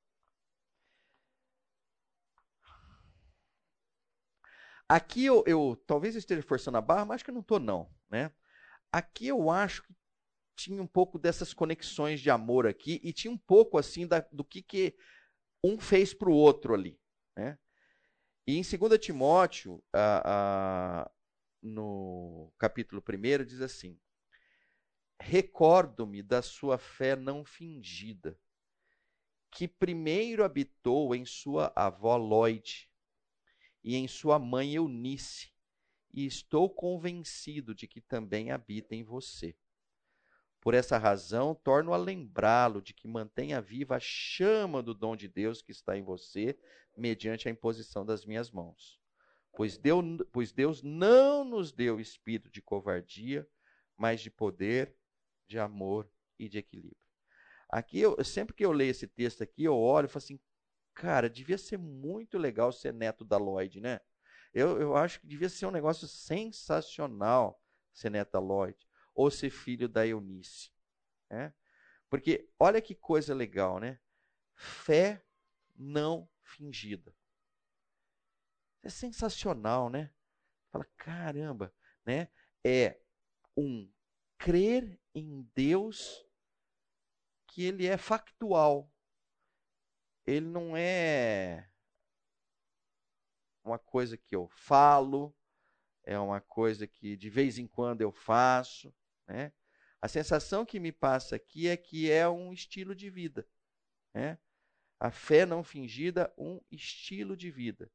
Aqui eu, eu talvez eu esteja forçando a barra, mas acho que não estou não, né? Aqui eu acho que tinha um pouco dessas conexões de amor aqui e tinha um pouco assim da, do que, que um fez para o outro ali, né? E em 2 Timóteo, a, a, no capítulo 1, diz assim: Recordo-me da sua fé não fingida, que primeiro habitou em sua avó Lloyd e em sua mãe Eunice, e estou convencido de que também habita em você. Por essa razão, torno a lembrá-lo de que mantenha viva a chama do dom de Deus que está em você, mediante a imposição das minhas mãos. Pois Deus, pois Deus não nos deu espírito de covardia, mas de poder, de amor e de equilíbrio. Aqui, eu, sempre que eu leio esse texto aqui, eu olho e falo assim, cara, devia ser muito legal ser neto da Lloyd, né? Eu, eu acho que devia ser um negócio sensacional ser neto da Lloyd, ou ser filho da Eunice. Né? Porque olha que coisa legal, né? Fé não fingida. É sensacional, né? Fala, caramba, né? É um crer em Deus que ele é factual. Ele não é uma coisa que eu falo, é uma coisa que de vez em quando eu faço, né? A sensação que me passa aqui é que é um estilo de vida, né? A fé não fingida, um estilo de vida.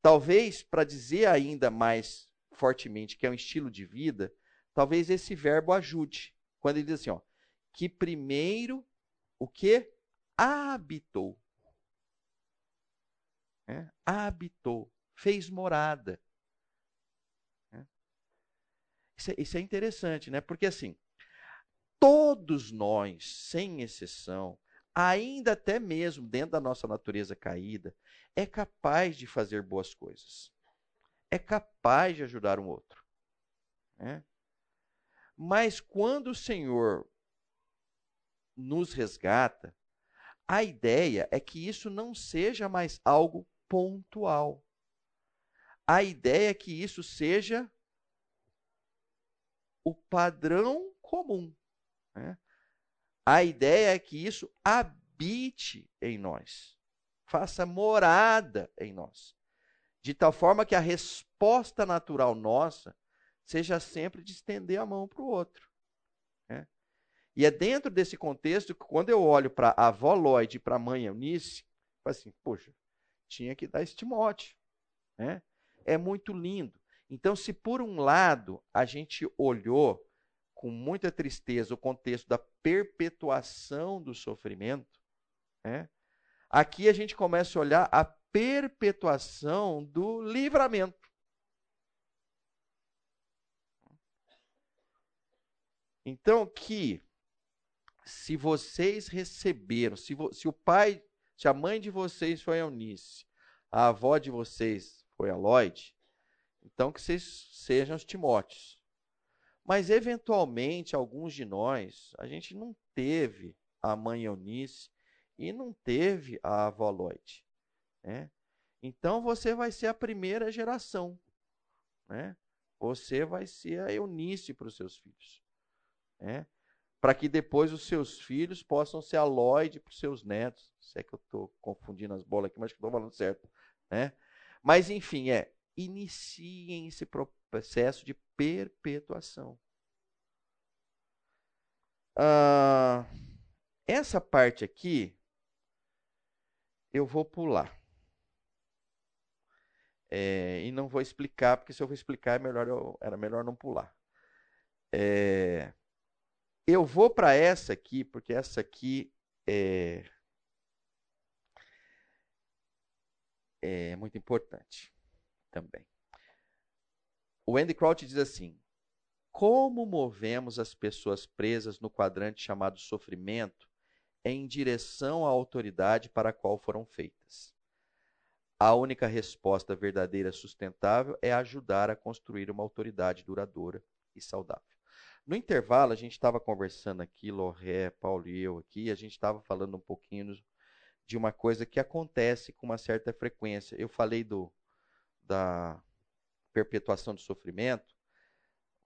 Talvez para dizer ainda mais fortemente que é um estilo de vida, talvez esse verbo ajude. Quando ele diz assim, ó, que primeiro o que habitou, é, habitou, fez morada. Isso, é, isso é interessante, né? Porque assim, todos nós, sem exceção, ainda até mesmo dentro da nossa natureza caída, é capaz de fazer boas coisas. É capaz de ajudar um outro. Né? Mas quando o Senhor nos resgata, a ideia é que isso não seja mais algo pontual. A ideia é que isso seja o padrão comum. Né? A ideia é que isso habite em nós, faça morada em nós, de tal forma que a resposta natural nossa seja sempre de estender a mão para o outro. Né? E é dentro desse contexto que, quando eu olho para a avó Lloyd e para a mãe Eunice, eu assim, poxa, tinha que dar esse Timóteo. Né? É muito lindo. Então, se por um lado a gente olhou com muita tristeza o contexto da perpetuação do sofrimento, né? aqui a gente começa a olhar a perpetuação do livramento. Então, que se vocês receberam, se, vo, se o pai, se a mãe de vocês foi a Eunice, a avó de vocês foi a Lloyd, então que vocês sejam os Timóteos. Mas, eventualmente, alguns de nós, a gente não teve a mãe Eunice e não teve a avó Lloyd. Né? Então, você vai ser a primeira geração. Né? Você vai ser a Eunice para os seus filhos. Né? Para que depois os seus filhos possam ser a Lloyd para os seus netos. Se é que eu estou confundindo as bolas aqui, mas estou falando certo. Né? Mas, enfim, é iniciem esse processo de perpetuação. Ah, essa parte aqui eu vou pular. É, e não vou explicar, porque se eu vou explicar é melhor eu, era melhor não pular. É, eu vou para essa aqui, porque essa aqui é, é muito importante também. O Andy Crouch diz assim: Como movemos as pessoas presas no quadrante chamado sofrimento em direção à autoridade para a qual foram feitas? A única resposta verdadeira sustentável é ajudar a construir uma autoridade duradoura e saudável. No intervalo, a gente estava conversando aqui, Loré, Paulo e eu aqui, a gente estava falando um pouquinho de uma coisa que acontece com uma certa frequência. Eu falei do, da perpetuação do sofrimento,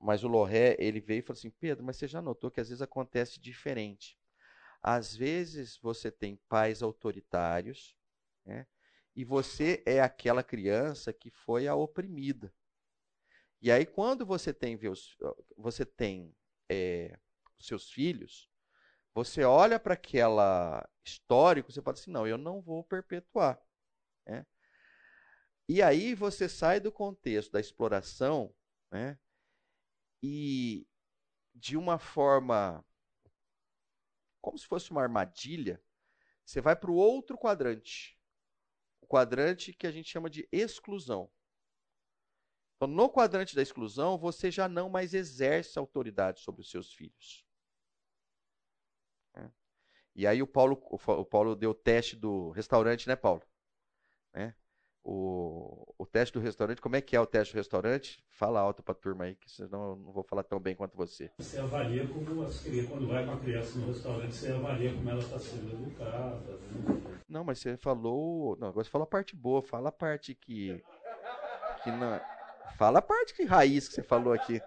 mas o Loré, ele veio e falou assim, Pedro, mas você já notou que às vezes acontece diferente. Às vezes você tem pais autoritários, né? e você é aquela criança que foi a oprimida. E aí, quando você tem, você tem é, seus filhos, você olha para aquela histórico, você fala assim, não, eu não vou perpetuar. Né? E aí você sai do contexto da exploração, né? E de uma forma como se fosse uma armadilha, você vai para o outro quadrante. O quadrante que a gente chama de exclusão. Então, no quadrante da exclusão, você já não mais exerce autoridade sobre os seus filhos. É. E aí o Paulo, o Paulo deu o teste do restaurante, né, Paulo? É. O, o teste do restaurante, como é que é o teste do restaurante? Fala alto para a turma aí, que senão eu não vou falar tão bem quanto você. Você avalia como as crianças, quando vai com a criança no restaurante, você avalia como ela está sendo educada. Né? Não, mas você falou. Não, agora você falou a parte boa, fala a parte que. que não, fala a parte que raiz que você falou aqui.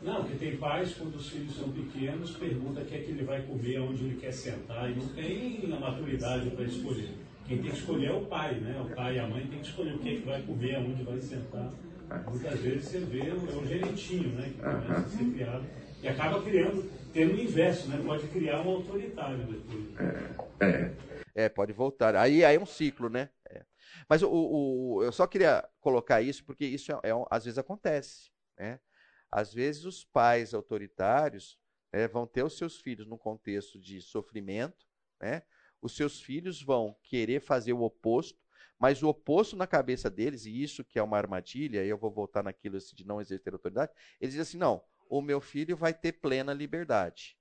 Não, que tem pais, quando os filhos são pequenos, pergunta o que é que ele vai comer, onde ele quer sentar, e não tem a maturidade para escolher. Quem tem que escolher é o pai, né? O pai e a mãe tem que escolher o que é que vai comer, onde vai sentar. Muitas vezes você vê é o gerentinho, né? Que começa a ser criado. E acaba criando, tendo o inverso, né? Pode criar um autoritário depois. É, é. é pode voltar. Aí, aí é um ciclo, né? É. Mas o, o, eu só queria colocar isso porque isso é, é às vezes acontece, né? Às vezes os pais autoritários né, vão ter os seus filhos num contexto de sofrimento, né? Os seus filhos vão querer fazer o oposto, mas o oposto na cabeça deles, e isso que é uma armadilha, e eu vou voltar naquilo de não exercer autoridade, eles dizem assim: não, o meu filho vai ter plena liberdade.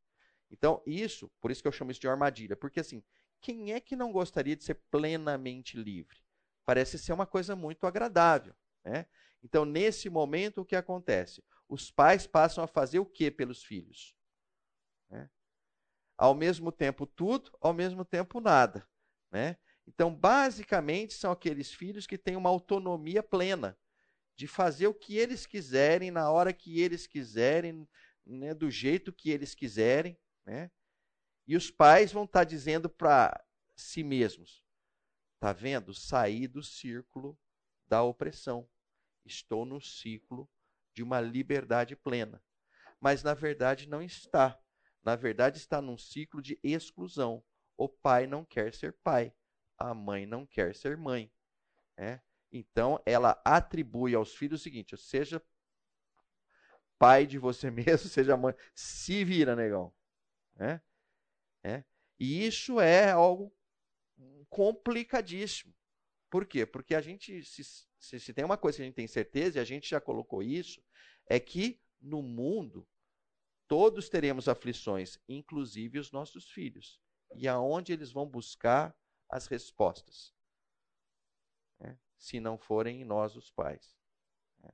Então, isso, por isso que eu chamo isso de armadilha, porque assim, quem é que não gostaria de ser plenamente livre? Parece ser uma coisa muito agradável. Né? Então, nesse momento, o que acontece? Os pais passam a fazer o que pelos filhos? Ao mesmo tempo tudo, ao mesmo tempo nada. Né? Então, basicamente, são aqueles filhos que têm uma autonomia plena de fazer o que eles quiserem, na hora que eles quiserem, né? do jeito que eles quiserem. Né? E os pais vão estar tá dizendo para si mesmos: Está vendo? Saí do círculo da opressão. Estou no ciclo de uma liberdade plena. Mas na verdade não está. Na verdade está num ciclo de exclusão. O pai não quer ser pai, a mãe não quer ser mãe. Né? Então ela atribui aos filhos o seguinte: seja pai de você mesmo, seja mãe, se vira, negão. Né? É. E isso é algo complicadíssimo. Por quê? Porque a gente, se, se, se tem uma coisa que a gente tem certeza, e a gente já colocou isso, é que no mundo todos teremos aflições, inclusive os nossos filhos. E aonde eles vão buscar as respostas? Né? Se não forem nós, os pais. Né?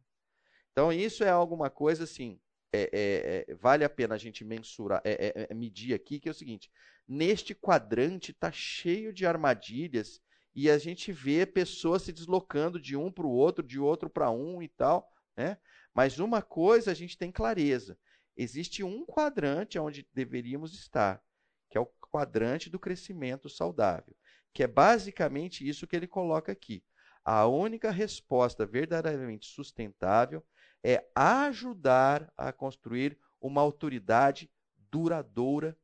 Então, isso é alguma coisa assim. É, é, é, vale a pena a gente mensurar, é, é, é, medir aqui, que é o seguinte: neste quadrante está cheio de armadilhas e a gente vê pessoas se deslocando de um para o outro, de outro para um e tal, né? Mas uma coisa a gente tem clareza: existe um quadrante onde deveríamos estar, que é o quadrante do crescimento saudável, que é basicamente isso que ele coloca aqui. A única resposta verdadeiramente sustentável é ajudar a construir uma autoridade duradoura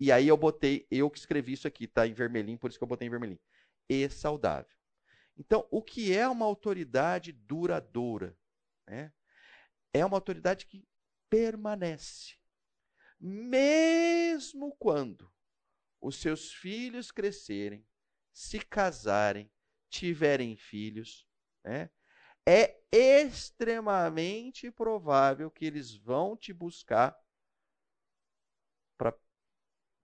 e aí eu botei, eu que escrevi isso aqui, tá em vermelhinho, por isso que eu botei em vermelhinho. E saudável. Então, o que é uma autoridade duradoura? Né? É uma autoridade que permanece. Mesmo quando os seus filhos crescerem, se casarem, tiverem filhos, né? é extremamente provável que eles vão te buscar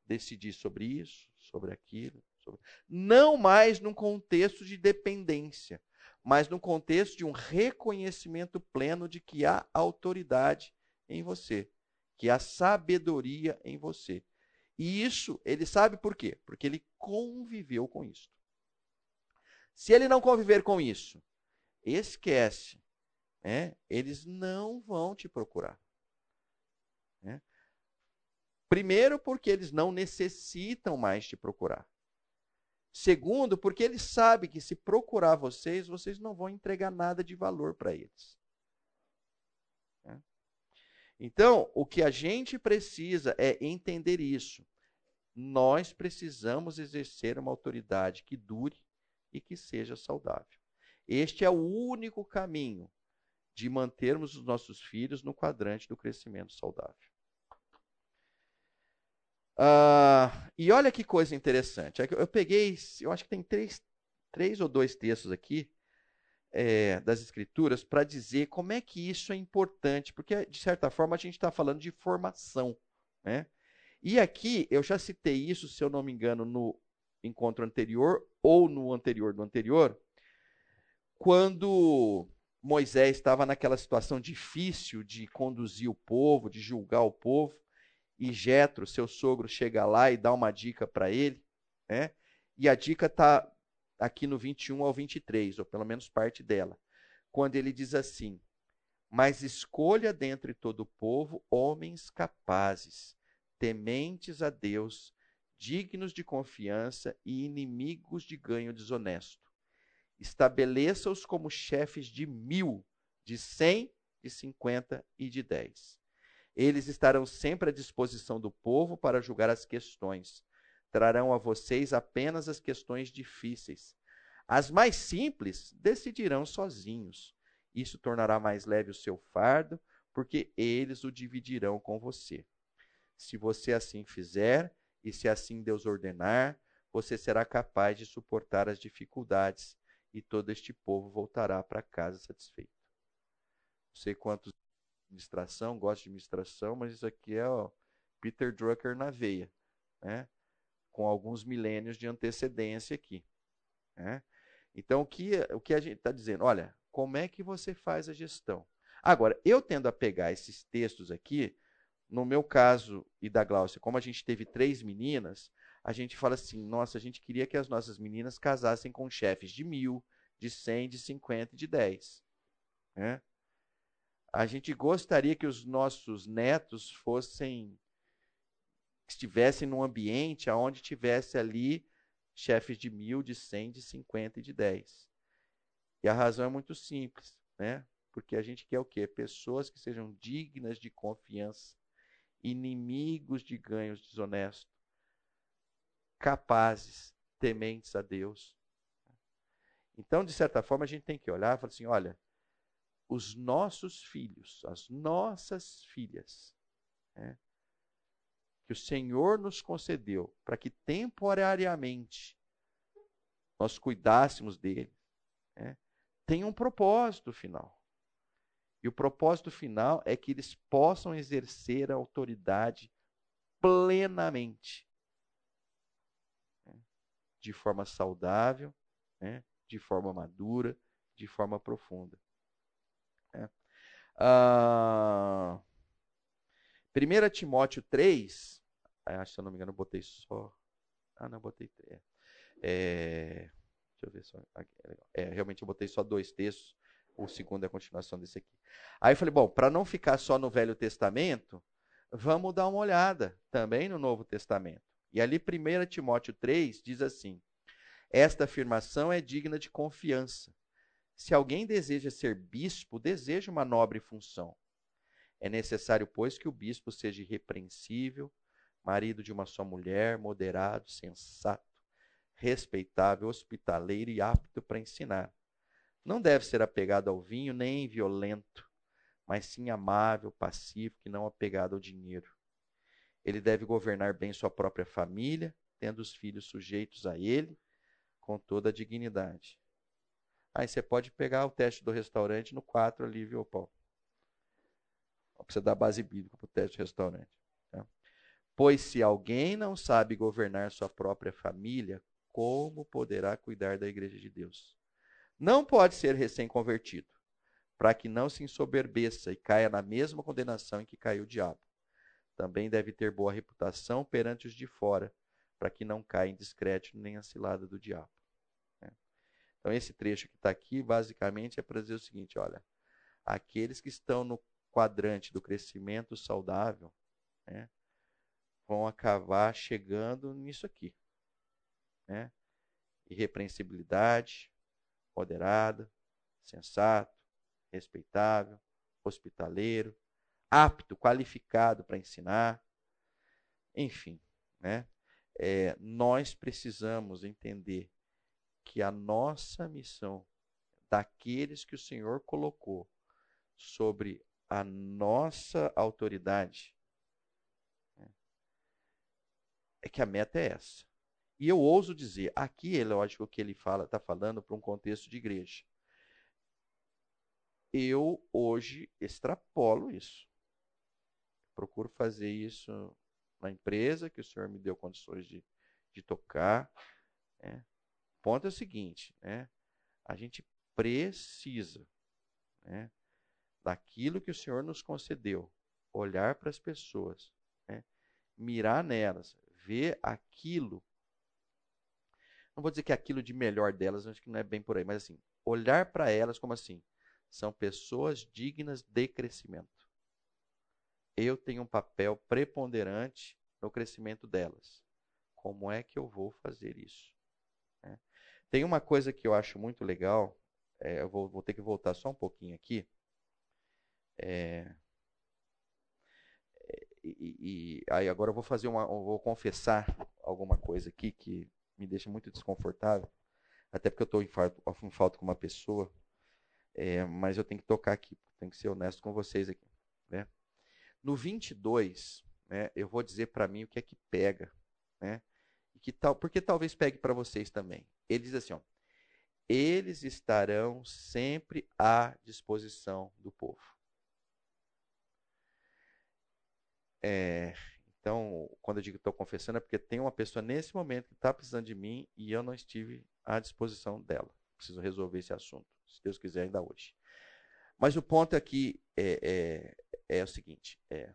decidir sobre isso, sobre aquilo. Sobre... Não mais num contexto de dependência, mas num contexto de um reconhecimento pleno de que há autoridade em você, que há sabedoria em você. E isso ele sabe por quê? Porque ele conviveu com isso. Se ele não conviver com isso, esquece. Né? Eles não vão te procurar. Né? Primeiro, porque eles não necessitam mais te procurar. Segundo, porque eles sabem que se procurar vocês, vocês não vão entregar nada de valor para eles. Então, o que a gente precisa é entender isso. Nós precisamos exercer uma autoridade que dure e que seja saudável. Este é o único caminho de mantermos os nossos filhos no quadrante do crescimento saudável. Uh, e olha que coisa interessante. É eu peguei, eu acho que tem três, três ou dois textos aqui é, das Escrituras para dizer como é que isso é importante, porque de certa forma a gente está falando de formação. Né? E aqui eu já citei isso, se eu não me engano, no encontro anterior ou no anterior do anterior, quando Moisés estava naquela situação difícil de conduzir o povo, de julgar o povo e Jetro, seu sogro, chega lá e dá uma dica para ele, né? E a dica está aqui no 21 ao 23, ou pelo menos parte dela, quando ele diz assim: Mas escolha dentre todo o povo homens capazes, tementes a Deus, dignos de confiança e inimigos de ganho desonesto. Estabeleça-os como chefes de mil, de cem, de cinquenta e de dez. Eles estarão sempre à disposição do povo para julgar as questões. Trarão a vocês apenas as questões difíceis. As mais simples decidirão sozinhos. Isso tornará mais leve o seu fardo, porque eles o dividirão com você. Se você assim fizer, e se assim Deus ordenar, você será capaz de suportar as dificuldades e todo este povo voltará para casa satisfeito. Não sei quantos administração, gosto de administração, mas isso aqui é ó, Peter Drucker na veia, né? Com alguns milênios de antecedência aqui. Né? Então, o que, o que a gente está dizendo? Olha, como é que você faz a gestão? Agora, eu tendo a pegar esses textos aqui, no meu caso e da Glaucia, como a gente teve três meninas, a gente fala assim: nossa, a gente queria que as nossas meninas casassem com chefes de mil, de cem, de cinquenta e de dez. Né? A gente gostaria que os nossos netos fossem estivessem num ambiente onde tivesse ali chefes de mil, de cem, de cinquenta e de dez. E a razão é muito simples, né? Porque a gente quer o quê? Pessoas que sejam dignas de confiança, inimigos de ganhos desonestos, capazes, tementes a Deus. Então, de certa forma, a gente tem que olhar e falar assim: olha, os nossos filhos, as nossas filhas, né, que o Senhor nos concedeu para que temporariamente nós cuidássemos dele, né, tem um propósito final. E o propósito final é que eles possam exercer a autoridade plenamente, né, de forma saudável, né, de forma madura, de forma profunda. Né. Ah, 1 Timóteo 3, acho que se eu não me engano, eu botei só. Ah, não, botei três. É, deixa eu ver só. É, é, realmente eu botei só dois textos. O segundo é a continuação desse aqui. Aí eu falei, bom, para não ficar só no Velho Testamento, vamos dar uma olhada também no Novo Testamento. E ali, 1 Timóteo 3 diz assim: Esta afirmação é digna de confiança. Se alguém deseja ser bispo, deseja uma nobre função. É necessário, pois, que o bispo seja irrepreensível, marido de uma só mulher, moderado, sensato, respeitável, hospitaleiro e apto para ensinar. Não deve ser apegado ao vinho nem violento, mas sim amável, pacífico e não apegado ao dinheiro. Ele deve governar bem sua própria família, tendo os filhos sujeitos a ele, com toda a dignidade. Aí você pode pegar o teste do restaurante no 4 ali, viu, Paulo? Precisa dar base bíblica para o teste do restaurante. Tá? Pois se alguém não sabe governar sua própria família, como poderá cuidar da igreja de Deus? Não pode ser recém-convertido, para que não se ensoberbeça e caia na mesma condenação em que caiu o diabo. Também deve ter boa reputação perante os de fora, para que não caia em descrédito nem a cilada do diabo. Né? Então, esse trecho que está aqui, basicamente, é para dizer o seguinte: olha, aqueles que estão no quadrante do crescimento saudável né, vão acabar chegando nisso aqui. Né? Irrepreensibilidade, moderada, sensato, respeitável, hospitaleiro, apto, qualificado para ensinar. Enfim, né? É, nós precisamos entender que a nossa missão, daqueles que o Senhor colocou sobre a nossa autoridade, né, é que a meta é essa. E eu ouso dizer, aqui é lógico que ele fala, está falando para um contexto de igreja. Eu hoje extrapolo isso. Procuro fazer isso na empresa que o senhor me deu condições de, de tocar. Né? O ponto é o seguinte, né? a gente precisa né, daquilo que o Senhor nos concedeu, olhar para as pessoas, né? mirar nelas, ver aquilo. Não vou dizer que é aquilo de melhor delas, acho que não é bem por aí, mas assim, olhar para elas como assim, são pessoas dignas de crescimento. Eu tenho um papel preponderante no crescimento delas. Como é que eu vou fazer isso? É. Tem uma coisa que eu acho muito legal, é, eu vou, vou, ter que voltar só um pouquinho aqui. É, e, e, aí agora eu vou fazer uma, vou confessar alguma coisa aqui que me deixa muito desconfortável, até porque eu estou em, em, falta com uma pessoa, é, mas eu tenho que tocar aqui, tenho que ser honesto com vocês aqui. Né? No 22, né, eu vou dizer para mim o que é que pega, né? E que tal, porque talvez pegue para vocês também. Ele diz assim, ó, eles estarão sempre à disposição do povo. É, então, quando eu digo estou confessando, é porque tem uma pessoa nesse momento que está precisando de mim e eu não estive à disposição dela. Preciso resolver esse assunto, se Deus quiser, ainda hoje. Mas o ponto aqui é, é, é o seguinte: é,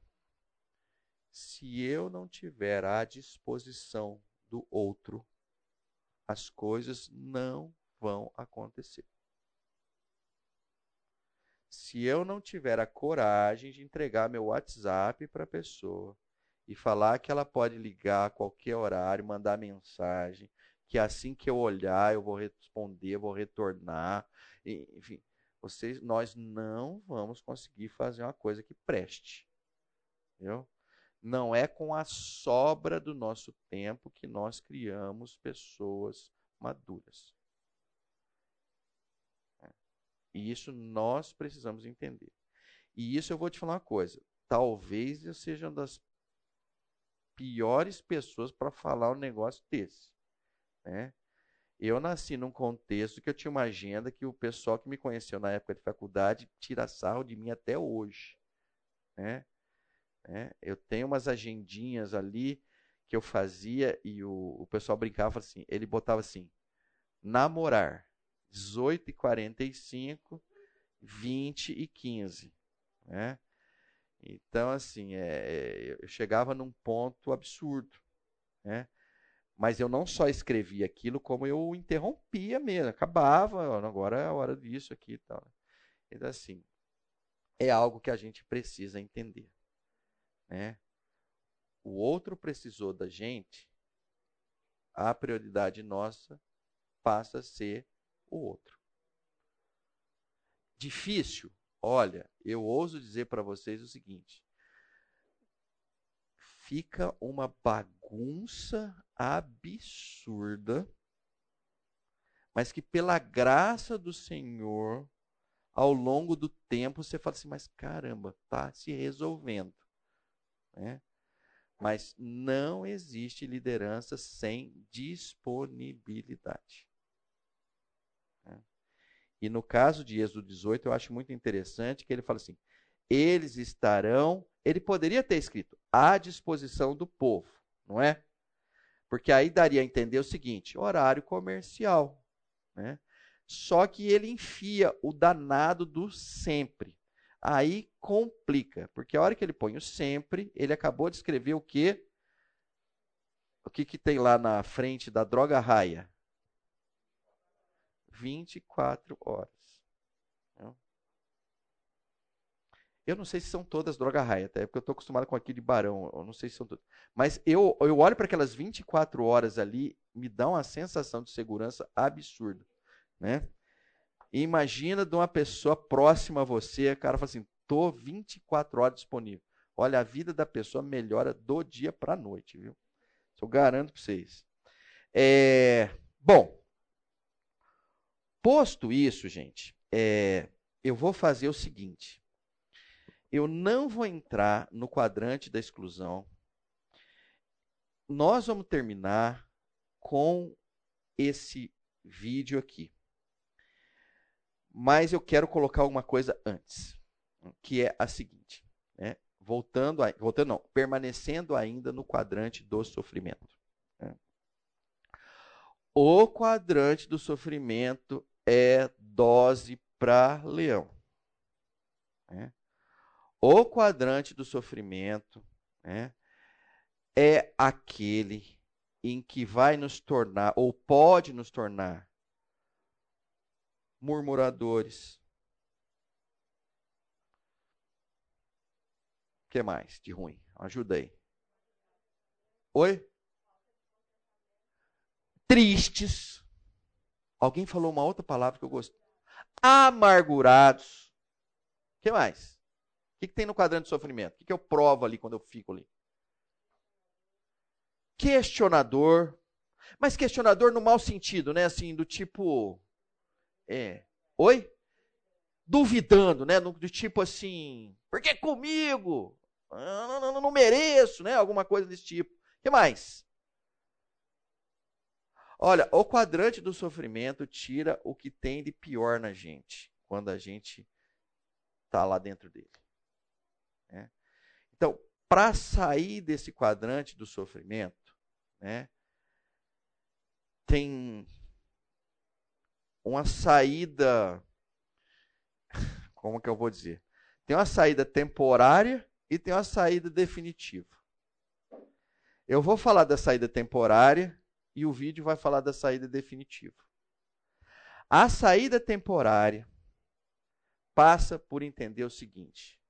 se eu não tiver à disposição do outro, as coisas não vão acontecer se eu não tiver a coragem de entregar meu WhatsApp para a pessoa e falar que ela pode ligar a qualquer horário, mandar mensagem, que assim que eu olhar eu vou responder, vou retornar, enfim, vocês, nós não vamos conseguir fazer uma coisa que preste, entendeu? Não é com a sobra do nosso tempo que nós criamos pessoas maduras. E isso nós precisamos entender. E isso eu vou te falar uma coisa. Talvez eu seja uma das piores pessoas para falar um negócio desse. Né? Eu nasci num contexto que eu tinha uma agenda que o pessoal que me conheceu na época de faculdade tira sarro de mim até hoje. Né? É, eu tenho umas agendinhas ali que eu fazia e o, o pessoal brincava assim, ele botava assim, namorar. 18 e 45, 20 e 15. Né? Então, assim, é, é, eu chegava num ponto absurdo. Né? Mas eu não só escrevia aquilo, como eu interrompia mesmo. Acabava, agora é a hora disso aqui e tal. Então, assim, é algo que a gente precisa entender. Né? O outro precisou da gente, a prioridade nossa passa a ser o outro. Difícil? Olha, eu ouso dizer para vocês o seguinte: fica uma bagunça absurda, mas que pela graça do Senhor, ao longo do tempo, você fala assim: mas caramba, tá se resolvendo. Né? Mas não existe liderança sem disponibilidade. E no caso de Êxodo 18, eu acho muito interessante que ele fala assim: eles estarão, ele poderia ter escrito, à disposição do povo, não é? Porque aí daria a entender o seguinte: horário comercial. Né? Só que ele enfia o danado do sempre. Aí complica, porque a hora que ele põe o sempre, ele acabou de escrever o quê? O que, que tem lá na frente da droga raia? 24 horas. Eu não sei se são todas droga raia, até porque eu estou acostumado com aquele barão, eu não sei se são todas. Mas eu, eu olho para aquelas 24 horas ali, me dá uma sensação de segurança absurda. Né? Imagina de uma pessoa próxima a você, o cara fala assim, tô 24 horas disponível. Olha, a vida da pessoa melhora do dia para a noite, viu? Eu garanto para vocês. É, bom, Posto isso, gente, é, eu vou fazer o seguinte. Eu não vou entrar no quadrante da exclusão. Nós vamos terminar com esse vídeo aqui. Mas eu quero colocar uma coisa antes, que é a seguinte, né? voltando, a, voltando não, permanecendo ainda no quadrante do sofrimento. Né? O quadrante do sofrimento é dose para leão. Né? O quadrante do sofrimento né, é aquele em que vai nos tornar, ou pode nos tornar, murmuradores. O que mais de ruim? Ajuda aí. Oi? Tristes. Alguém falou uma outra palavra que eu gostei. Amargurados. O que mais? O que, que tem no quadrante de sofrimento? O que, que eu provo ali quando eu fico ali? Questionador. Mas questionador no mau sentido, né? Assim, do tipo. É. Oi? Duvidando, né? Do, tipo assim. Por que comigo? Ah, não, não, não, não mereço, né? Alguma coisa desse tipo. O que mais? Olha, o quadrante do sofrimento tira o que tem de pior na gente. Quando a gente está lá dentro dele. Né? Então, para sair desse quadrante do sofrimento, né, tem uma saída. Como que eu vou dizer? Tem uma saída temporária e tem uma saída definitiva. Eu vou falar da saída temporária e o vídeo vai falar da saída definitiva. A saída temporária passa por entender o seguinte: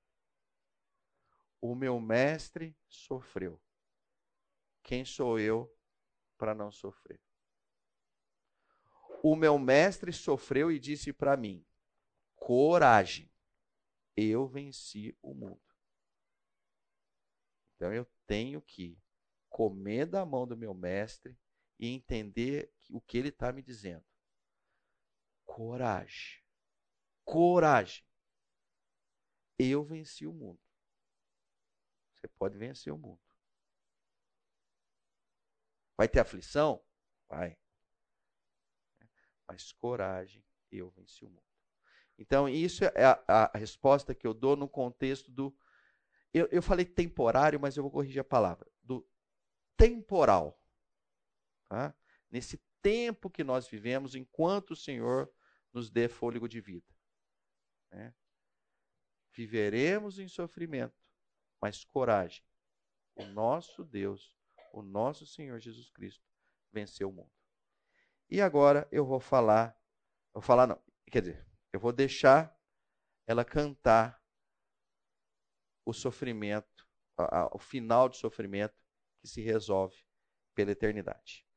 o meu mestre sofreu. Quem sou eu para não sofrer? O meu mestre sofreu e disse para mim: coragem, eu venci o mundo. Então eu tenho que comer da mão do meu mestre e entender o que ele está me dizendo. Coragem coragem. Eu venci o mundo. Você pode vencer o mundo. Vai ter aflição? Vai. Mas coragem, eu venci o mundo. Então, isso é a, a resposta que eu dou no contexto do. Eu, eu falei temporário, mas eu vou corrigir a palavra. Do temporal. Tá? Nesse tempo que nós vivemos, enquanto o Senhor nos dê fôlego de vida. Né? Viveremos em sofrimento, mas coragem. O nosso Deus, o nosso Senhor Jesus Cristo, venceu o mundo. E agora eu vou falar, vou falar não, quer dizer, eu vou deixar ela cantar o sofrimento, a, a, o final do sofrimento que se resolve pela eternidade.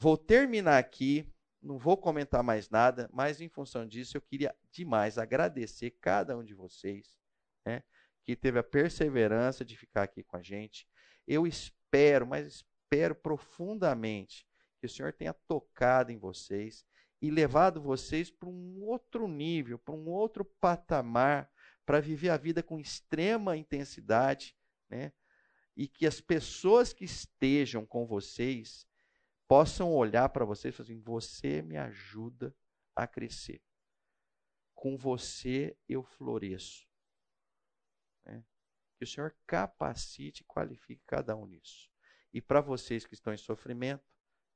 Vou terminar aqui não vou comentar mais nada, mas em função disso eu queria demais agradecer cada um de vocês, né, que teve a perseverança de ficar aqui com a gente. Eu espero, mas espero profundamente que o Senhor tenha tocado em vocês e levado vocês para um outro nível, para um outro patamar, para viver a vida com extrema intensidade, né? E que as pessoas que estejam com vocês possam olhar para você e falar assim: você me ajuda a crescer. Com você eu floresço. Né? Que o Senhor capacite e qualifique cada um nisso. E para vocês que estão em sofrimento,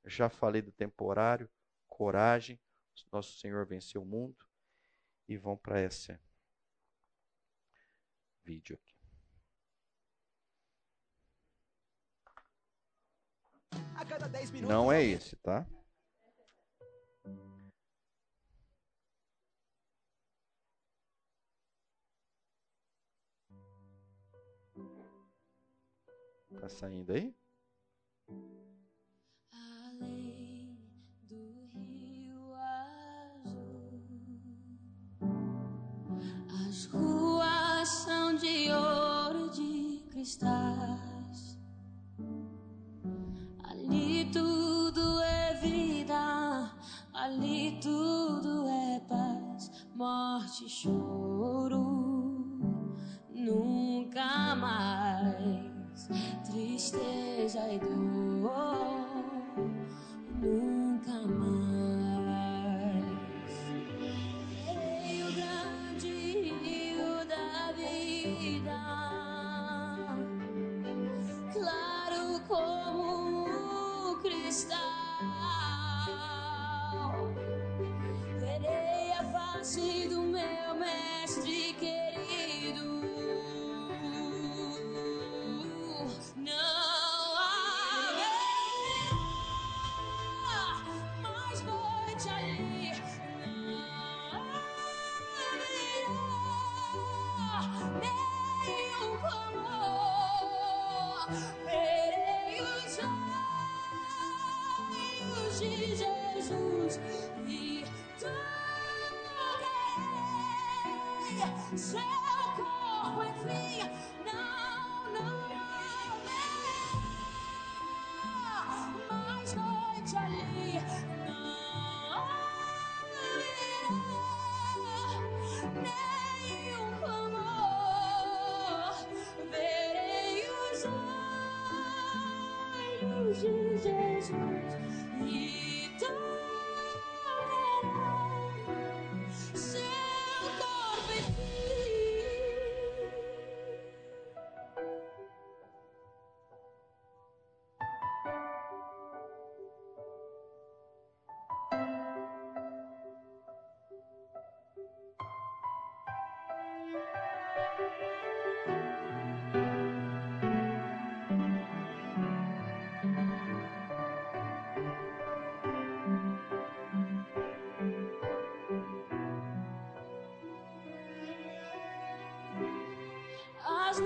já falei do temporário, coragem, nosso Senhor venceu o mundo. E vão para esse vídeo aqui. Não é esse, tá? Tá saindo aí? Além do rio azul, as ruas são de ouro de cristal. Ali tudo é paz, morte, choro, nunca mais tristeza e dor, nunca mais. Ei, o grande rio da vida, claro como cristal. Do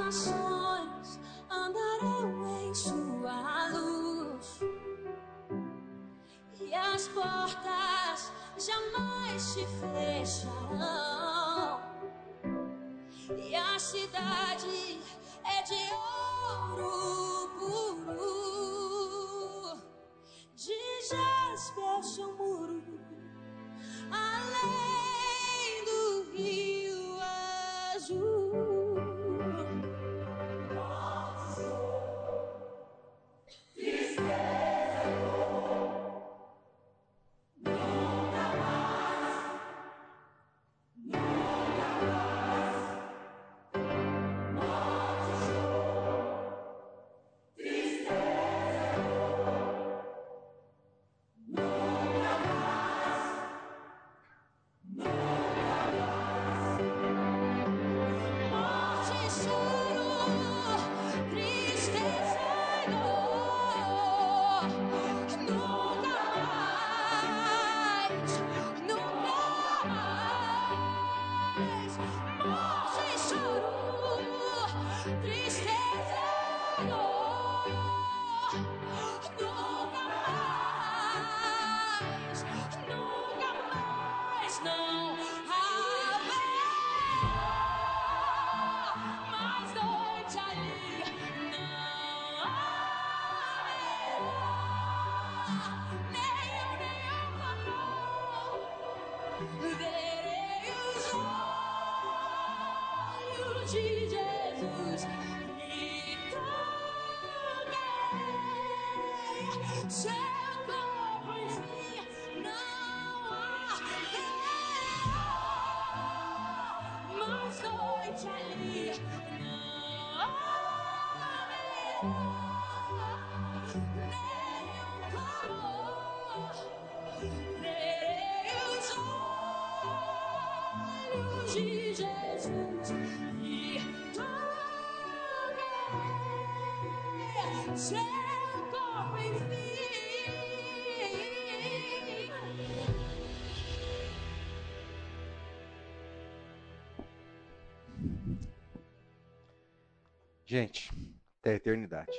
nações andarão em sua luz. E as portas jamais se fecharão. E a cidade Gente, até a eternidade.